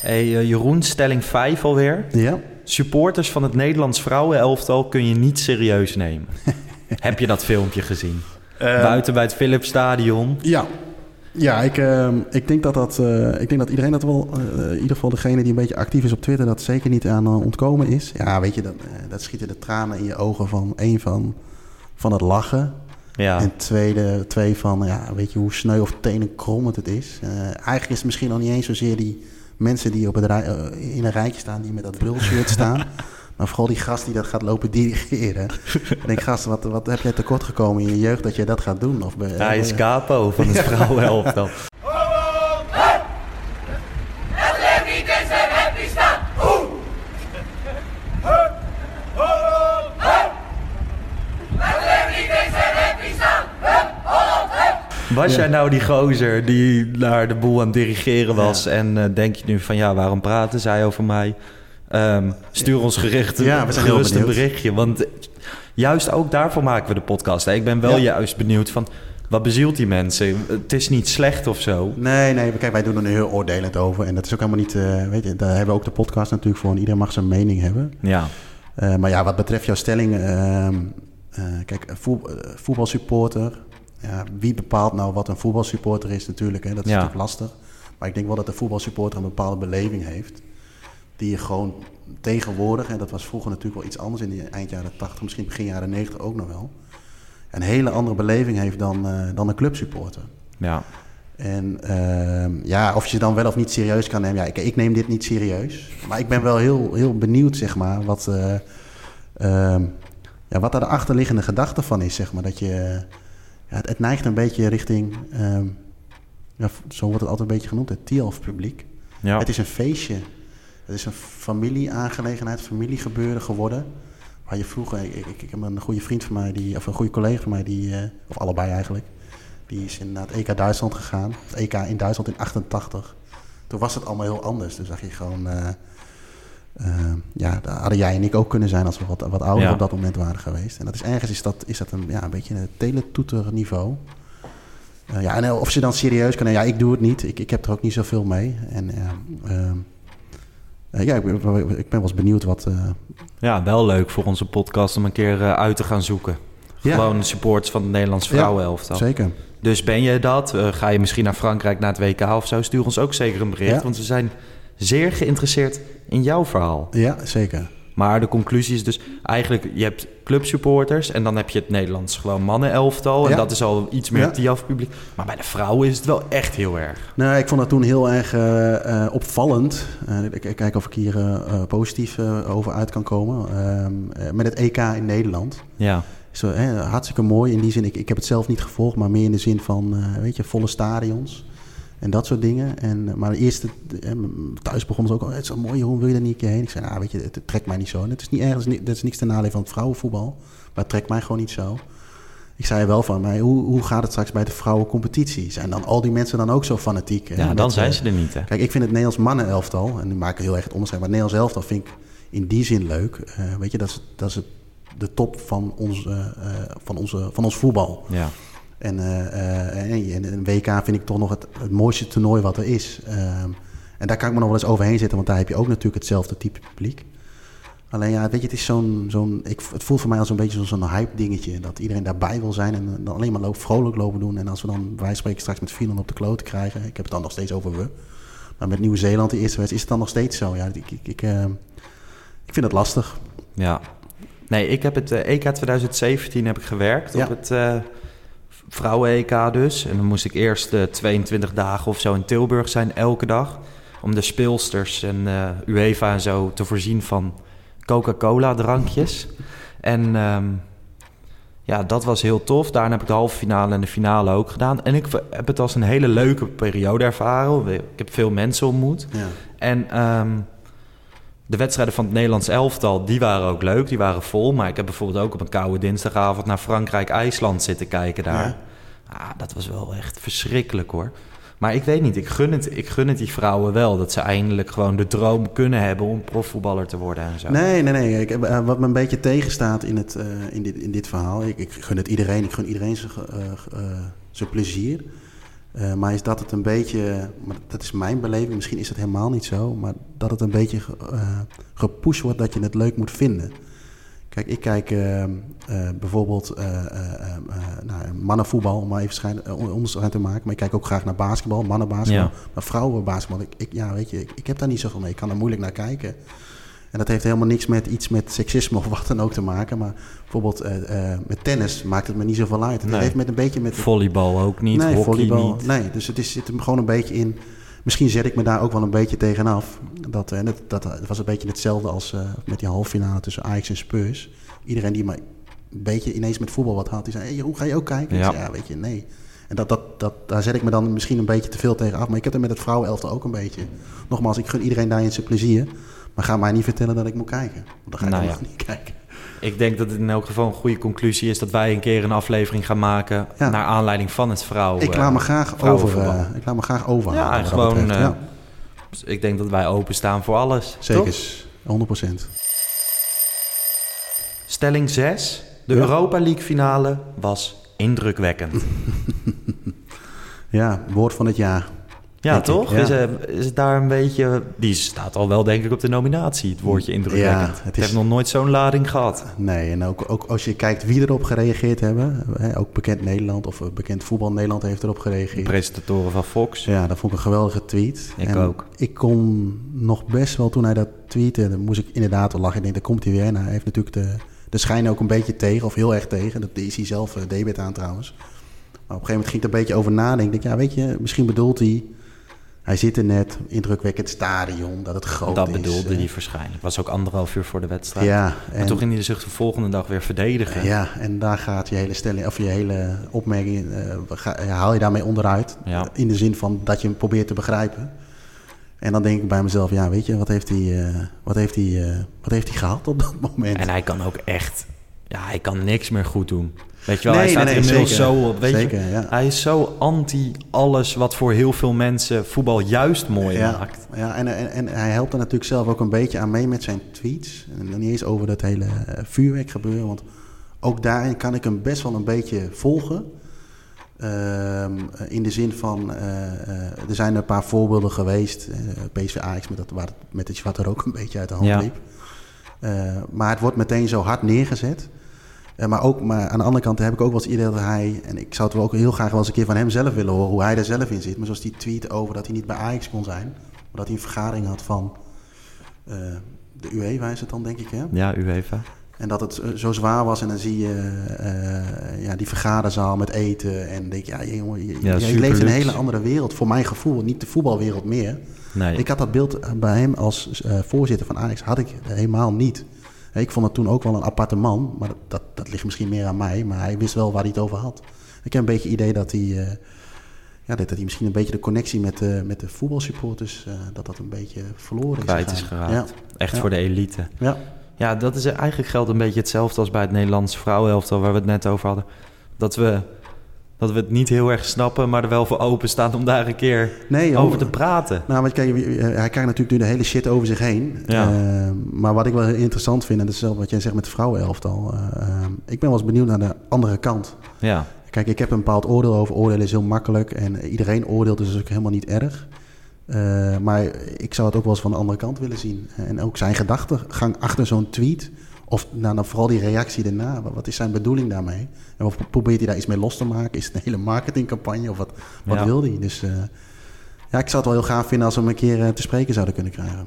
Hey, eh, Jeroen, stelling 5 alweer. Ja. Supporters van het Nederlands vrouwenelftal kun je niet serieus nemen. Heb je dat filmpje gezien? Buiten bij het Philipsstadion. Ja. Ja, ik, eh, ik, denk dat dat, eh, ik denk dat iedereen dat wel, eh, in ieder geval degene die een beetje actief is op Twitter, dat zeker niet aan ontkomen is. Ja, weet je, dat, eh, dat schieten de tranen in je ogen van één van, van het lachen. Ja. En tweede, twee van, ja, weet je hoe sneu of tenenkrommend het is. Eh, eigenlijk is het misschien nog niet eens zozeer die mensen die op het rij, eh, in een rijtje staan, die met dat brulshirt staan. Maar vooral die gast die dat gaat lopen dirigeren. ik denk, gast, wat, wat heb jij tekort gekomen in je jeugd dat je dat gaat doen? Of ben- Hij is capo van het vrouwenelftal. Was jij nou die gozer die naar de boel aan het dirigeren was... en eh, denk je nu van ja, waarom praten zij over mij? Ehm, stuur ons gericht Ja, we zijn heel gerust een berichtje. Want juist ook daarvoor maken we de podcast. hè. Ik ben wel juist benieuwd van... wat bezielt die mensen? Het is niet slecht of zo. Nee, nee, kijk, wij doen er heel oordelend over. En dat is ook helemaal niet, eh, weet je, daar hebben we ook de podcast natuurlijk voor. En iedereen mag zijn mening hebben. Ja, Eh, maar ja, wat betreft jouw stelling, ehm, eh, kijk, voetbalsupporter. Ja, wie bepaalt nou wat een voetbalsupporter is natuurlijk, hè? dat is Ja. natuurlijk lastig. Maar ik denk wel dat een voetbalsupporter een bepaalde beleving heeft. Die je gewoon tegenwoordig, en dat was vroeger natuurlijk wel iets anders in de eind jaren 80, misschien begin jaren 90 ook nog wel. een hele andere beleving heeft dan, eh, dan een clubsupporter. Ja. En ehm, ja, of je ze dan wel of niet serieus kan nemen. Ja, ik, ik neem dit niet serieus. Maar ik ben wel heel, heel benieuwd, zeg maar, wat, ehm, ja, wat daar de achterliggende gedachte van is, zeg maar. Dat je, ja, het, het neigt een beetje richting, ehm, ja, zo wordt het altijd een beetje genoemd, het Tialf-publiek. Ja. Het is een feestje. Het is een familieaangelegenheid, familiegebeuren geworden. Waar je vroeger, ik, ik, ik heb een goede vriend van mij, die, of een goede collega van mij, die, eh, of allebei eigenlijk, die is in het EK Duitsland gegaan. Het EK in Duitsland in 88. Toen was het allemaal heel anders. Toen zag je gewoon, eh, ja, daar hadden jij en ik ook kunnen zijn als we wat, wat ouder Ja. op dat moment waren geweest. En dat is ergens is dat, is dat een, ja, een beetje een teletoeterniveau. Eh, ja, en eh, of ze dan serieus kunnen, ja, ik doe het niet. Ik, ik heb er ook niet zoveel mee. En eh, eh, ja, ik ben, ik ben wel eens benieuwd wat. eh, ja, wel leuk voor onze podcast om een keer eh, uit te gaan zoeken. Ja. Gewoon supporters van het Nederlands vrouwenelftal. zeker. Dus ben je dat? Eh, ga je misschien naar Frankrijk naar het WK of zo? Stuur ons ook zeker een bericht. Ja. Want we zijn zeer geïnteresseerd in jouw verhaal. Ja, zeker. Maar de conclusie is dus eigenlijk... je hebt clubsupporters en dan heb je het Nederlands gewoon mannenelftal. En Ja. dat is al iets meer Ja. TIAF publiek. Maar bij de vrouwen is het wel echt heel erg. Nou, ik vond dat toen heel erg eh, eh, opvallend. Eh, ik, kijk of ik hier positief over uit kan komen. Ehm, eh, met het EK in Nederland. Ja, Zo, hè, hartstikke mooi in die zin. Ik, ik heb het zelf niet gevolgd, maar meer in de zin van, weet je, volle stadions. En dat soort dingen. En, eh, maar eerst, eh, thuis begonnen ze ook al, het is zo mooi, hoe wil je er niet een keer heen? Ik zei, nou, weet je, het, trekt mij niet zo. En het is niet ergens, dat is niks ten nadele van het vrouwenvoetbal. Maar het trekt mij gewoon niet zo. Ik zei wel van mij, hoe, hoe gaat het straks bij de vrouwencompetitie? Zijn dan al die mensen dan ook zo fanatiek? ja dan zijn eh, ze er niet, hè? Kijk, ik vind het Nederlands mannenelftal, en maak ik heel erg het onderscheid, maar het Nederlands elftal vind ik in die zin leuk. Weet je, dat is, dat is het, de top van ons, eh, van, onze, van ons voetbal. Ja. En, eh, eh, en, en een WK vind ik toch nog het, het mooiste toernooi wat er is. Ehm, en daar kan ik me nog wel eens overheen zitten, want daar heb je ook natuurlijk hetzelfde type publiek. Alleen ja, weet je, het is zo'n, zo'n ik, het voelt voor mij als een beetje zo'n hype dingetje. Dat iedereen daarbij wil zijn en dan alleen maar loop, vrolijk lopen doen. En als we dan, wij spreken straks met 4 op de kloot krijgen. Ik heb het dan nog steeds over we. Maar met Nieuw-Zeeland, de eerste wedstrijd, is het dan nog steeds zo. Ja, ik, ik, ik, eh, ik vind het lastig. Ja. Nee, ik heb het eh, EK 2017 heb ik gewerkt Ja. op het eh, vrouwen-EK dus. En dan moest ik eerst eh, 22 dagen of zo in Tilburg zijn, elke dag. Om de speelsters en eh, UEFA en zo te voorzien van Coca-Cola drankjes. en ehm, ja, dat was heel tof. Daarna heb ik de halve finale en de finale ook gedaan. En ik heb het als een hele leuke periode ervaren. Ik heb veel mensen ontmoet. Ja. En ehm, de wedstrijden van het Nederlands elftal, die waren ook leuk, die waren vol. Maar ik heb bijvoorbeeld ook op een koude dinsdagavond naar Frankrijk-IJsland zitten kijken daar. Ja. Ah, dat was wel echt verschrikkelijk hoor. Maar ik weet niet, ik gun, het, ik gun het die vrouwen wel. Dat ze eindelijk gewoon de droom kunnen hebben om profvoetballer te worden en zo. Nee, nee, nee. Ik, eh, wat me een beetje tegenstaat in, het, eh, in, dit, in dit verhaal. Ik, ik gun het iedereen. Ik gun iedereen zijn, eh, plezier. Eh, maar is dat het een beetje, maar dat is mijn beleving, misschien is het helemaal niet zo, maar dat het een beetje ge- eh, gepusht wordt dat je het leuk moet vinden. Kijk, ik kijk eh, bijvoorbeeld naar mannenvoetbal, om maar even schijn, onderscheid te maken. Maar ik kijk ook graag naar basketbal, mannenbasketbal. Ja. Maar vrouwenbasketbal, ik, ik, ja, weet je, ik, ik heb daar niet zoveel mee. Ik kan er moeilijk naar kijken. En dat heeft helemaal niks met iets met seksisme of wat dan ook te maken. Maar bijvoorbeeld eh, eh, met tennis maakt het me niet zoveel uit. Het Nee. heeft met een beetje met... Volleybal ook niet, nee, volleybal. niet. Nee, dus het is, zit hem gewoon een beetje in. Misschien zet ik me daar ook wel een beetje tegenaf. Dat, en dat, dat, dat was een beetje hetzelfde als eh, met die halve finale tussen Ajax en Spurs. Iedereen die maar een beetje ineens met voetbal wat had, die zei: hey, hoe ga je ook kijken? Ja. zei, ja, weet je, nee. En dat, dat, dat, daar zet ik me dan misschien een beetje te veel tegen af. Maar ik heb er met het vrouwenelftal ook een beetje. Nogmaals, ik gun iedereen daarin zijn plezier. Maar ga mij niet vertellen dat ik moet kijken. Want dan ga ik Nou niet kijken. Ik denk dat het in elk geval een goede conclusie is dat wij een keer een aflevering gaan maken Ja. naar aanleiding van het vrouw. ik eh, laat me graag over. eh, ik laat me graag overhalen. Ja, gewoon, eh, ja, Dus ik denk dat wij openstaan voor alles. zeker. toch? 100% Stelling 6. De Ja. Europa League finale was indrukwekkend. Ja, woord van het jaar. Ja, ik, toch? ja. Is, eh, is het daar een beetje... Die staat al wel denk ik op de nominatie, het woordje indrukwekkend. Ja, het is- heeft nog nooit zo'n lading gehad. Nee, en ook, ook als je kijkt wie erop gereageerd hebben. Hè, ook bekend Nederland of eh, bekend voetbal Nederland heeft erop De gereageerd. presentatoren van Fox. Ja, dat vond ik een geweldige tweet. Ik en ook. Ik kon nog best wel, toen hij dat tweette, dan moest ik inderdaad wel lachen. Ik denk, daar komt hij weer. En hij heeft natuurlijk de, de schijn ook een beetje tegen, of heel erg tegen. Dat is hij zelf uh, debet aan trouwens. Maar op een gegeven moment ging ik er een beetje over nadenken. Ik denk, ja, weet je, misschien bedoelt hij hij zit er net, indrukwekkend stadion, dat het groot dat is. Dat bedoelde hij waarschijnlijk. was ook anderhalf uur voor de wedstrijd. Ja, en, toch ging hij zich de volgende dag weer verdedigen. Ja, en daar gaat je hele stelling, of je hele opmerking, uh, haal je daarmee onderuit. Ja. In de zin van dat je hem probeert te begrijpen. En dan denk ik bij mezelf, ja, weet je, wat heeft hij, uh, wat heeft hij, uh, wat heeft hij gehaald op dat moment? En hij kan ook echt, ja, hij kan niks meer goed doen. Weet je wel, nee, hij staat nee, nee, inmiddels zeker, zo op. Weet zeker, je, ja. Hij is zo anti alles wat voor heel veel mensen voetbal juist mooi ja, maakt. Ja, en, en, en hij helpt er natuurlijk zelf ook een beetje aan mee met zijn tweets. En dan niet eens over dat hele uh, vuurwerk gebeuren. Want ook daarin kan ik hem best wel een beetje volgen. Uh, in de zin van, uh, er zijn een paar voorbeelden geweest. PSV Ajax met, dat, waar het, met het zwarte rook een beetje uit de hand Ja. liep. maar het wordt meteen zo hard neergezet. Uh, maar, ook, maar aan de andere kant heb ik ook wel eens idee dat hij... en ik zou het wel ook heel graag wel eens een keer van hem zelf willen horen... hoe hij er zelf in zit. Maar zoals die tweet over dat hij niet bij Ajax kon zijn... maar dat hij een vergadering had van uh, de UEFA is het dan, denk ik, hè? Ja, UEFA. En dat het zo zwaar was en dan zie je uh, ja, die vergaderzaal met eten... en denk je, ja, jongen, je, ja, je leeft in een hele andere wereld. Voor mijn gevoel, niet de voetbalwereld meer. Nee. Ik had dat beeld bij hem als voorzitter van Ajax had ik helemaal niet... Ik vond het toen ook wel een aparte man, maar dat, dat ligt misschien meer aan mij. Maar hij wist wel waar hij het over had. Ik heb een beetje het idee dat hij, uh, ja, dat hij misschien een beetje de connectie met de, met de voetbalsupporters, uh, dat dat een beetje verloren Kwijt is is geraakt. Ja. Echt ja. voor de elite. Ja. ja, dat is eigenlijk geldt een beetje hetzelfde als bij het Nederlandse vrouwenhelftal waar we het net over hadden. Dat we, dat we het niet heel erg snappen, maar er wel voor openstaan om daar een keer nee, over te praten. Nou, want kijk, hij krijgt natuurlijk nu de hele shit over zich heen. Ja. Uh, maar wat ik wel heel interessant vind, en dat is zelf wat jij zegt met de vrouwenelftal. Uh, ik ben wel eens benieuwd naar de andere kant. Ja. Kijk, ik heb een bepaald oordeel over. Oordelen is heel makkelijk en iedereen oordeelt, dus dat is ook helemaal niet erg. Uh, maar ik zou het ook wel eens van de andere kant willen zien. En ook zijn gedachtegang achter zo'n tweet. Of nou, dan vooral die reactie daarna. Wat is zijn bedoeling daarmee? En of probeert hij daar iets mee los te maken? Is het een hele marketingcampagne? Of wat, wat Ja. wil hij? Dus uh, ja, ik zou het wel heel gaaf vinden als we hem een keer uh, te spreken zouden kunnen krijgen.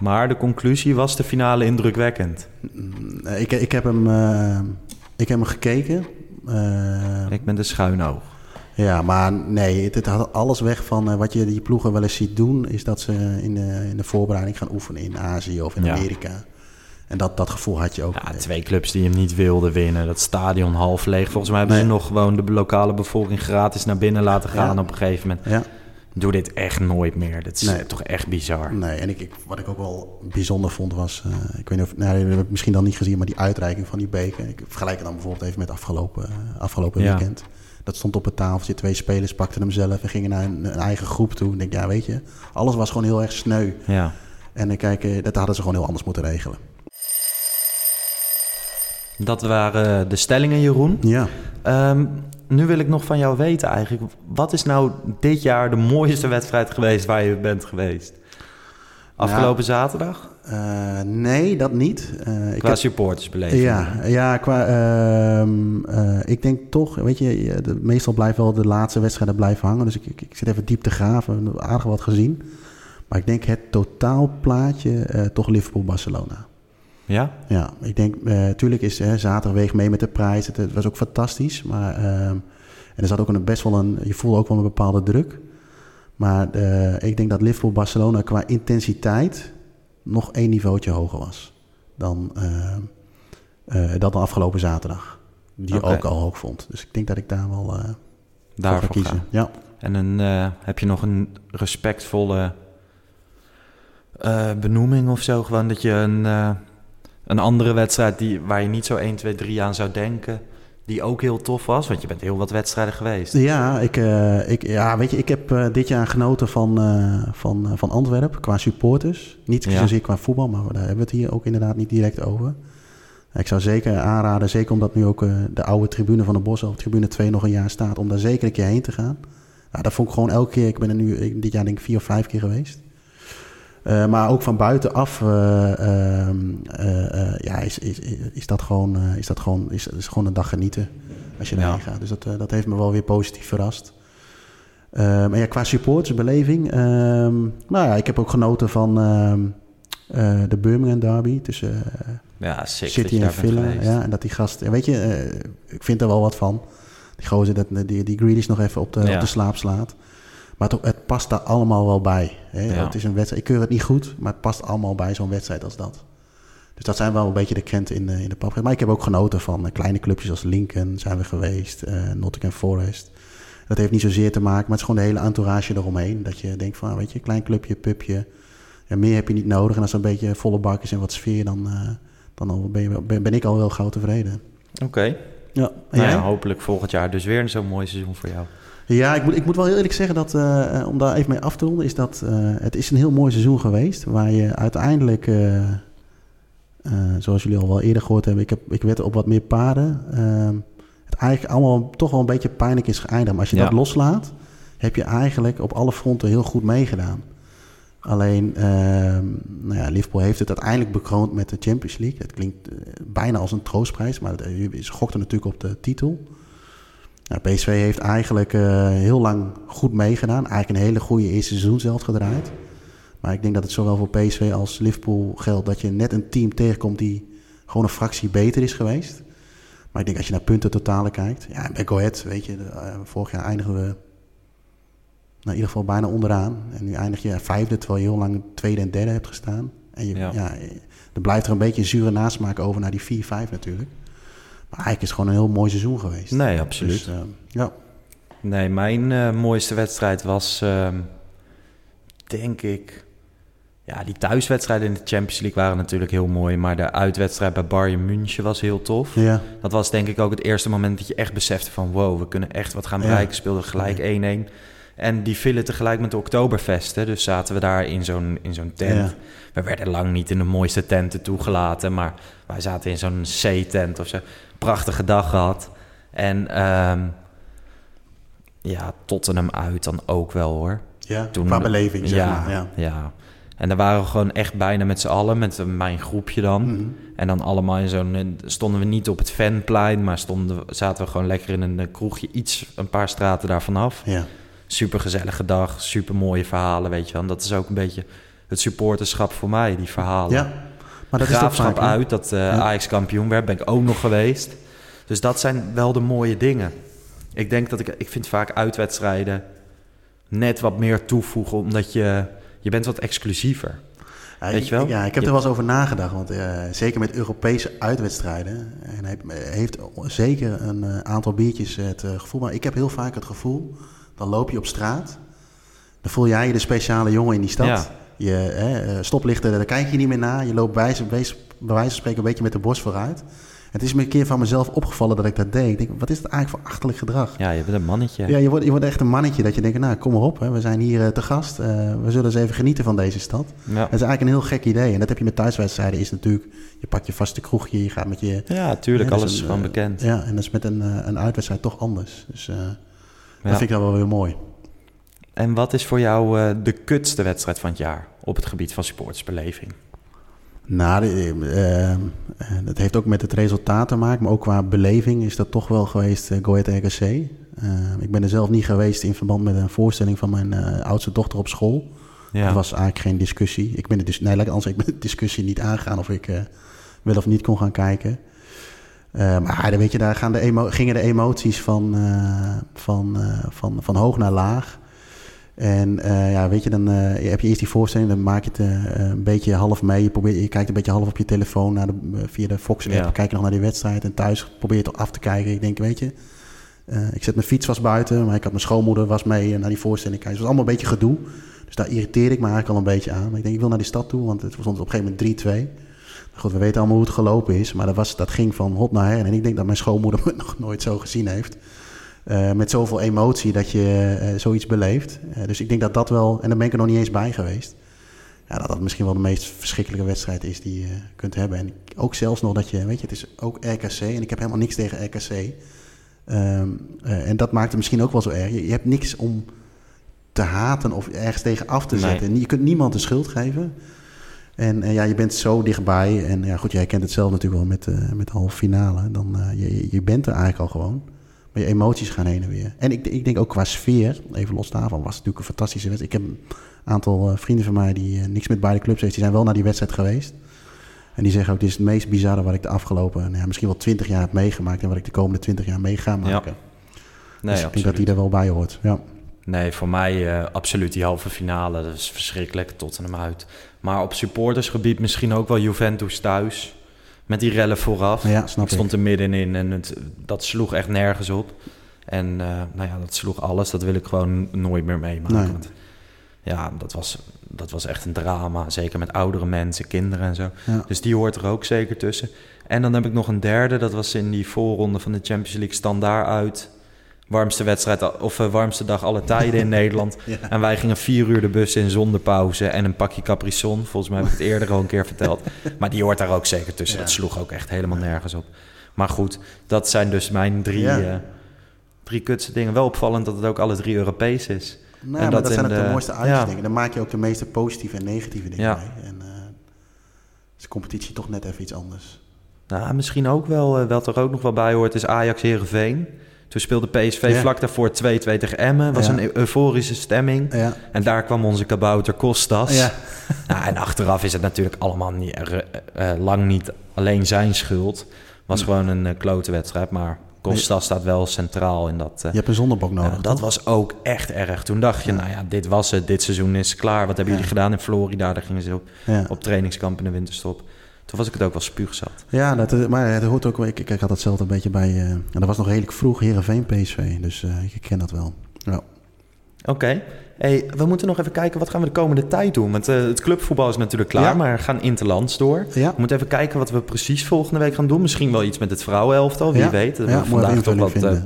Maar de conclusie was de finale indrukwekkend. Mm, ik, ik, heb hem, uh, ik heb hem gekeken. Ik ben de schuinoog. Ja, maar nee, het, het had alles weg van uh, wat je die ploegen wel eens ziet doen... is dat ze in de, in de voorbereiding gaan oefenen in Azië of in Ja. Amerika. En dat, dat gevoel had je ook. Ja, twee clubs die hem niet wilden winnen. Dat stadion half leeg. Volgens mij hebben Nee. ze nog gewoon de lokale bevolking gratis naar binnen laten gaan Ja. op een gegeven moment. Ja, Doe dit echt nooit meer. Dat is Nee. toch echt bizar. nee. En ik, ik, wat ik ook wel bijzonder vond was... eh, ik weet niet of... Nou, dat heb ik misschien dan niet gezien, maar die uitreiking van die beker. Ik vergelijk het dan bijvoorbeeld even met afgelopen, eh, afgelopen Ja. weekend. Dat stond op het tafeltje. Twee spelers pakten hem zelf en gingen naar een, een eigen groep toe. Ik denk, ja, weet je... Alles was gewoon heel erg sneu. Ja. En ik kijk, eh, dat hadden ze gewoon heel anders moeten regelen. Dat waren de stellingen, Jeroen. Ja. Ehm, nu wil ik nog van jou weten eigenlijk. Wat is nou dit jaar de mooiste wedstrijd geweest waar je bent geweest? Afgelopen zaterdag? Eh, nee, dat niet. Ik Qua heb- supportersbeleving. Ja, ja qua, ehm, eh, ik denk toch, weet je, de, meestal blijven wel de laatste wedstrijden blijven hangen. Dus ik, ik, ik zit even diep te graven, aardig wat gezien. Maar ik denk het totaalplaatje toch Liverpool-Barcelona. Ja? Ja, ik denk, eh tuurlijk is hè, zaterdag weeg mee met de prijs. Het, het was ook fantastisch. Maar, ehm, en er zat ook een, best wel een, je voelde ook wel een bepaalde druk. Maar eh, ik denk dat Liverpool-Barcelona qua intensiteit nog één niveautje hoger was dan, ehm, eh, dan de afgelopen zaterdag. Die Oké. ook al hoog vond. Dus ik denk dat ik daar wel eh voor kiezen. gaan. Ja. En een, eh, heb je nog een respectvolle eh, benoeming of zo? Gewoon dat je een, eh, een andere wedstrijd die, waar je niet zo 1, 2, 3 aan zou denken... die ook heel tof was? Want je bent heel wat wedstrijden geweest. Ja, ik, eh, ik, ja, weet je, ik heb eh, dit jaar genoten van, eh, van, van Antwerpen qua supporters. Niet Ja. zozeer qua voetbal, maar daar hebben we het hier ook inderdaad niet direct over. Ik zou zeker aanraden, zeker omdat nu ook de oude tribune van de Bos, of tribune 2 nog een jaar staat, om daar zeker een keer heen te gaan. Ja, dat vond ik gewoon elke keer, ik ben er nu ik- dit jaar denk ik vier of vijf keer geweest. Eh, maar ook van buitenaf eh, eh, eh, ja, is, is, is dat gewoon, eh, is dat gewoon, is, is gewoon een dag genieten als je Ja. daarheen gaat. Dus dat, eh, dat heeft me wel weer positief verrast. Ehm, en ja, qua supportersbeleving, ehm nou ja, ik heb ook genoten van ehm, eh, de Birmingham derby tussen eh, Ja, zeker City en Villa. Ja, en dat die gast... en Weet je, eh, ik vind er wel wat van. Die gozer, dat, die, die Grealish nog even op de, Ja. op de slaap slaat. Maar het, het past daar allemaal wel bij. Hè? Ja. Het is een wedstrijd. Ik keur het niet goed, maar het past allemaal bij zo'n wedstrijd als dat. Dus dat zijn wel een beetje de krenten in de, in de pap. Maar ik heb ook genoten van eh, kleine clubjes als Lincoln zijn we geweest. eh Nottingham Forest. Dat heeft niet zozeer te maken, maar het is gewoon de hele entourage eromheen. Dat je denkt van, weet je, klein clubje, pubje. Ja, meer heb je niet nodig. En als er een beetje volle bak is en wat sfeer, dan, eh, dan al ben, je, ben, ben ik al wel gauw tevreden. Oké. Ja, Nou ja, hopelijk volgend jaar dus weer zo'n mooi seizoen voor jou. Ja, ik moet, ik moet wel heel eerlijk zeggen dat, eh, eh, om daar even mee af te ronden, is dat eh, het is een heel mooi seizoen geweest. Waar je uiteindelijk, zoals jullie al wel eerder gehoord hebben, ik, heb, ik werd op wat meer paarden. ehm, het eigenlijk allemaal toch wel een beetje pijnlijk is geëindigd. Maar als je Ja. dat loslaat, heb je eigenlijk op alle fronten heel goed meegedaan. Alleen, ehm, nou ja, Liverpool heeft het uiteindelijk bekroond met de Champions League. Het klinkt bijna als een troostprijs, maar het- je gokte natuurlijk op de titel. Nou, PSV heeft eigenlijk eh, heel lang goed meegedaan. Eigenlijk een hele goede eerste seizoen zelf gedraaid. Maar ik denk dat het zowel voor PSV als Liverpool geldt dat je net een team tegenkomt die gewoon een fractie beter is geweest. Maar ik denk als je naar punten totalen kijkt. Ja, bij Go Ahead, weet je, eh, vorig jaar eindigen we nou, in ieder geval bijna onderaan. En nu eindig je vijfde, terwijl je heel lang tweede en derde hebt gestaan. En je, Ja. ja. er blijft er een beetje een zure nasmaak over naar die 4-5 natuurlijk. Maar eigenlijk is het gewoon een heel mooi seizoen geweest. Nee, absoluut. Dus, eh, ja. Nee, mijn eh, mooiste wedstrijd was, ehm, denk ik... Ja, die thuiswedstrijden in de Champions League waren natuurlijk heel mooi. Maar de uitwedstrijd bij Bayern München was heel tof. ja. Dat was denk ik ook het eerste moment dat je echt besefte van... wow, we kunnen echt wat gaan Ja. bereiken. Speelden gelijk 1-1. En die vielen tegelijk met de Oktoberfest. Hè? Dus zaten we daar in zo'n, in zo'n tent. Ja. We werden lang niet in de mooiste tenten toegelaten... maar wij zaten in zo'n C-tent of zo. Prachtige dag gehad. En ehm, ja, Tottenham uit dan ook wel hoor. Ja, Toen- qua beleving, zeg ja, maar. Ja. ja. En daar waren we gewoon echt bijna met z'n allen, met mijn groepje dan. Mhm. En dan allemaal in zo'n... Stonden we niet op het fanplein, maar stonden, zaten we gewoon lekker in een kroegje iets, een paar straten daarvan af. Ja. Super gezellige dag, super mooie verhalen, weet je wel. En dat is ook een beetje het supporterschap voor mij, die verhalen. ja, maar dat is Graafschap vaak, uit, dat eh Ajax kampioen werd, ben ik ook nog geweest. Dus dat zijn wel de mooie dingen. Ik denk dat ik... Ik vind vaak uitwedstrijden net wat meer toevoegen, omdat je... Je bent wat exclusiever. Ja, Weet je wel? Ja, ik heb er wel eens over nagedacht. Want eh, zeker met Europese uitwedstrijden. En hij heeft zeker een eh, aantal biertjes het eh, gevoel. Maar ik heb heel vaak het gevoel. Dan loop je op straat. Dan voel jij je de speciale jongen in die stad. Ja. Je hè, eh, stoplichten, daar kijk je niet meer naar. Je loopt bij, bij wijze van spreken een beetje met de borst vooruit. Het is me een keer van mezelf opgevallen dat ik dat deed. Ik denk, wat is het eigenlijk voor achterlijk gedrag? Ja, je bent een mannetje. Ja, je wordt, je wordt echt een mannetje dat je denkt, nou kom maar op. Hè. We zijn hier eh, te gast. Eh, we zullen eens even genieten van deze stad. Ja. Het is eigenlijk een heel gek idee. En dat heb je met thuiswedstrijden. Is natuurlijk, je pakt je vaste kroegje, je gaat met je... Ja, tuurlijk, dat alles is gewoon bekend. Ja, en dat is met een, een uitwedstrijd toch anders. Dus Ja. Dat vind ik dan wel weer mooi. En wat is voor jou eh, de kutste wedstrijd van het jaar op het gebied van supportersbeleving? Nou, de- eh, dat heeft ook met het resultaat te maken. Maar ook qua beleving is dat toch wel geweest uh, Go Ahead RKC. Ik ben er zelf niet geweest in verband met een voorstelling van mijn oudste dochter op school. Ja. Er was eigenlijk geen discussie. Ik ben, de dis nee, anders, ik ben de discussie niet aangegaan of ik wel of niet kon gaan kijken. Eh, maar weet je, daar gaan de emo gingen de emoties van, eh, van, eh, van, van hoog naar laag. En ja, weet je, dan heb je eerst die voorstelling, dan maak je het een beetje half mee. Je, probeert, je kijkt een beetje half op je telefoon naar de, via de Fox-app. Ja. Kijk je nog naar die wedstrijd. En thuis probeer je toch af te kijken. Ik denk, weet je, ik zet mijn fiets was buiten, maar ik had mijn schoonmoeder was mee naar die voorstelling kijken. Dus het was allemaal een beetje gedoe. Dus daar irriteerde ik me eigenlijk al een beetje aan. Maar ik denk, ik wil naar die stad toe, want het stond op een gegeven moment 3-2. Goed, we weten allemaal hoe het gelopen is, maar dat, was, dat ging van hot naar her. En ik denk dat mijn schoonmoeder me nog nooit zo gezien heeft. Eh, met zoveel emotie dat je eh, zoiets beleeft. Eh, dus ik denk dat dat wel, en daar ben ik er nog niet eens bij geweest. Ja, dat dat misschien wel de meest verschrikkelijke wedstrijd is die je kunt hebben. En ook zelfs nog dat je, weet je, het is ook RKC. En ik heb helemaal niks tegen RKC. Ehm, eh, en dat maakt het misschien ook wel zo erg. Je, je hebt niks om te haten of ergens tegen af te Nee. zetten. Je kunt niemand de schuld geven. En eh, ja, je bent zo dichtbij. En ja, goed, jij kent het zelf natuurlijk wel met, eh, met de halve finale. Dan, eh, je- je, bent er eigenlijk al gewoon. Maar je emoties gaan heen en weer. En ik, ik denk ook qua sfeer, even los daarvan, was het natuurlijk een fantastische wedstrijd. Ik heb een aantal vrienden van mij die niks met beide clubs heeft. Die zijn wel naar die wedstrijd geweest. En die zeggen ook, dit is het meest bizarre wat ik de afgelopen, nou ja, misschien wel twintig jaar heb meegemaakt. En wat ik de komende twintig jaar mee ga maken. Nee, dus ik denk dat die er wel bij hoort. Ja. Nee, voor mij absoluut die halve finale. Dat is verschrikkelijk, Tottenham uit. Maar op supportersgebied misschien ook wel Juventus thuis. Met die rellen vooraf. Ja, snap ik stond er middenin en het, dat sloeg echt nergens op. En uh, nou ja, dat sloeg alles. Dat wil ik gewoon nooit meer meemaken. Nee. Want, ja, dat was, dat was echt een drama. Zeker met oudere mensen, kinderen en zo. Ja. Dus die hoort er ook zeker tussen. En dan heb ik nog een derde. Dat was in die voorronde van de Champions League standaard uit. Warmste wedstrijd of uh, warmste dag alle tijden in Nederland. Ja. En wij gingen vier uur de bus in zonder pauze en een pakje Capri Sun. Volgens mij heb ik het eerder al een keer verteld. Maar die hoort daar ook zeker tussen. Ja. Dat sloeg ook echt helemaal nergens op. Maar goed, dat zijn dus mijn drie, Ja. eh, drie kutse dingen. Wel opvallend dat het ook alle drie Europees is. Nou, En maar dat dat zijn ook de de- mooiste ja. uitdingen. Dan maak je ook de meeste positieve en negatieve dingen mee. En eh is de competitie toch net even iets anders. Nou, misschien ook wel, eh, wat er ook nog wel bij hoort, is Ajax Herenveen. Toen speelde PSV Ja. vlak daarvoor 2-2 tegen Emmen. Was Ja. een eu- euforische stemming. Ja, En daar kwam onze kabouter Kostas. ja. Nou, en achteraf is het natuurlijk allemaal niet, eh, eh, lang niet alleen zijn schuld. was gewoon een eh, klote wedstrijd. Maar Kostas staat wel centraal in dat. eh, Je hebt een zondebok nodig. dat was ook echt erg. Toen dacht je, nou ja, dit was het. Dit seizoen is klaar. Wat hebben jullie gedaan in Florida? Daar gingen ze op, op trainingskamp in de winterstop. Toen was ik het ook wel spuugzat. Ja, dat, eh, maar het hoort ook wel. Ik, ik had datzelfde een beetje bij. eh, en dat was nog redelijk vroeg Herenveen PSV. Dus eh, ik ken dat wel. Ja. Oké. Hey, we moeten nog even kijken, wat gaan we de komende tijd doen? Want het clubvoetbal is natuurlijk klaar, Ja. maar we gaan interlands door. Ja. We moeten even kijken wat we precies volgende week gaan doen. Misschien wel iets met het vrouwenelftal, wie Ja. weet. Hebben we even vandaag toch wat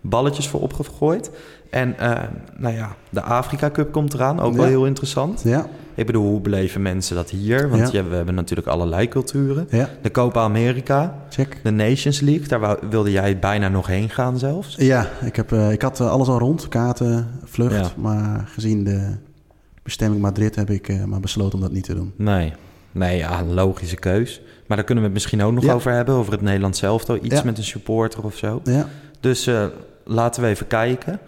balletjes voor opgegooid. En eh, nou ja, de Afrika Cup komt eraan, ook wel heel interessant. Ja. Ik bedoel, hoe beleven mensen dat hier? Want Ja. ja, we hebben natuurlijk allerlei culturen. Ja. De Copa America, Check. de Nations League, daar wilde jij bijna nog heen gaan zelfs. Ja, ik, heb, eh, ik had eh, alles al rond. Kaarten, vlucht. Ja. Maar gezien de bestemming Madrid heb ik maar besloten om dat niet te doen. Nee. Nee, ja, logische keus. Maar daar kunnen we het misschien ook nog over hebben. Over het Nederlands zelf. Iets met een supporter of zo. Ja. Dus laten we even kijken.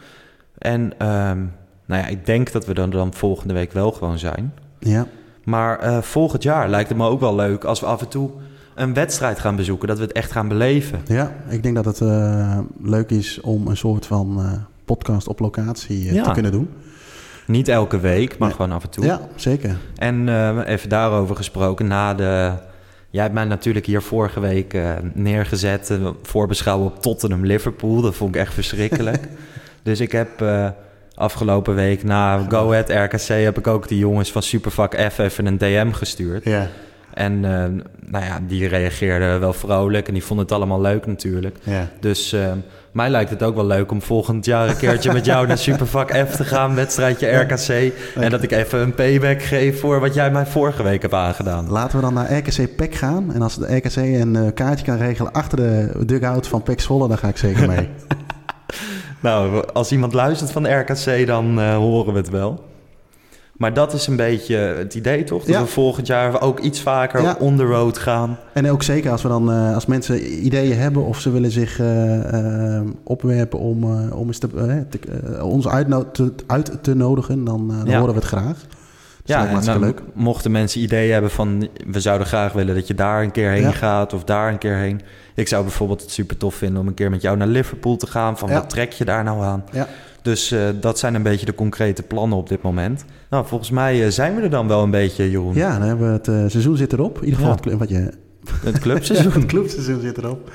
En ehm, nou ja, ik denk dat we dan, dan volgende week wel gewoon zijn. Ja. Maar eh, volgend jaar lijkt het me ook wel leuk als we af en toe een wedstrijd gaan bezoeken. Dat we het echt gaan beleven. ja, ik denk dat het eh, leuk is om een soort van eh, podcast op locatie Ja. te kunnen doen. Niet elke week, maar Nee. gewoon af en toe. Ja, zeker. En even daarover gesproken, na de... Jij hebt mij natuurlijk hier vorige week neergezet... voorbeschouwen op Tottenham-Liverpool. Dat vond ik echt verschrikkelijk. dus ik heb eh, afgelopen week na Go Ahead RKC... heb ik ook die jongens van Supervak F even een DM gestuurd. Ja. En eh, nou ja, die reageerden wel vrolijk... en die vonden het allemaal leuk natuurlijk. Ja. Dus eh, mij lijkt het ook wel leuk om volgend jaar een keertje met jou naar Supervak F te gaan, wedstrijdje RKC. En dat ik even een payback geef voor wat jij mij vorige week hebt aangedaan. Laten we dan naar RKC PEC gaan. En als de RKC een kaartje kan regelen achter de dugout van PEC Zwolle, dan ga ik zeker mee. Nou, als iemand luistert van RKC, dan eh, horen we het wel. Maar dat is een beetje het idee, toch? Dat Ja. we volgend jaar ook iets vaker Ja. on the road gaan. en ook zeker als, we dan, eh, als mensen ideeën hebben of ze willen zich eh, opwerpen om, om eens te, te- ons te- uit te nodigen, dan, dan Ja. horen we het graag. Ja, en dan leuk. mochten mensen ideeën hebben van... we zouden graag willen dat je daar een keer heen Ja. gaat of daar een keer heen. Ik zou bijvoorbeeld het super tof vinden om een keer met jou naar Liverpool te gaan. Van Ja. wat trek je daar nou aan? Ja. Dus eh, dat zijn een beetje de concrete plannen op dit moment. Nou, volgens mij eh, zijn we er dan wel een beetje, Jeroen. Ja, dan hebben we het eh, seizoen zit erop. In ieder geval het, wat je, Het clubseizoen. het clubseizoen zit erop.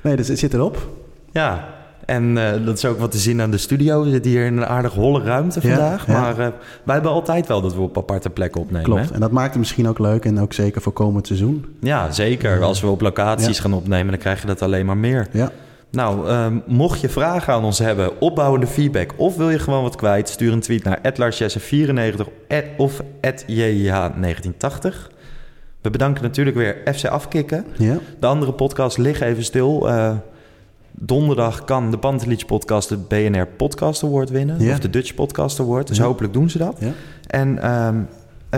Nee, dus het zit erop. Ja, en eh, dat is ook wat te zien aan de studio. We zitten hier in een aardig holle ruimte vandaag. ja. Maar eh, wij hebben altijd wel dat we op aparte plekken opnemen. Klopt. hè? En dat maakt het misschien ook leuk en ook zeker voor komend seizoen. Ja, zeker. Als we op locaties Ja. gaan opnemen, dan krijg je dat alleen maar meer. Ja, Nou, ehm, mocht je vragen aan ons hebben, opbouwende feedback... of wil je gewoon wat kwijt, stuur een tweet naar @larsjesse94 of @jh1980. We bedanken natuurlijk weer FC Afkikken. ja. De andere podcasts liggen even stil. Donderdag kan de Pantelich podcast de BNR Podcast Award winnen. Ja. Of de Dutch Podcast Award. Dus Ja. hopelijk doen ze dat. Ja. En ehm,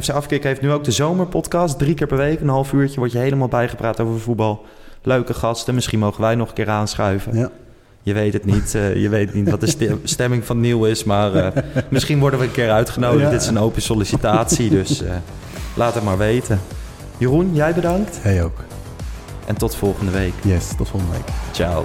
FC Afkik heeft nu ook de zomerpodcast. Drie keer per week, een half uurtje, word je helemaal bijgepraat over voetbal. Leuke gasten. Misschien mogen wij nog een keer aanschuiven. ja. Je weet het niet. eh, je weet niet wat de ste- stemming van Neil is. Maar eh, misschien worden we een keer uitgenodigd. Ja. Dit is een open sollicitatie. Dus eh, laat het maar weten. Jeroen, jij bedankt. Jij ook. En tot volgende week. Yes, tot volgende week. Ciao.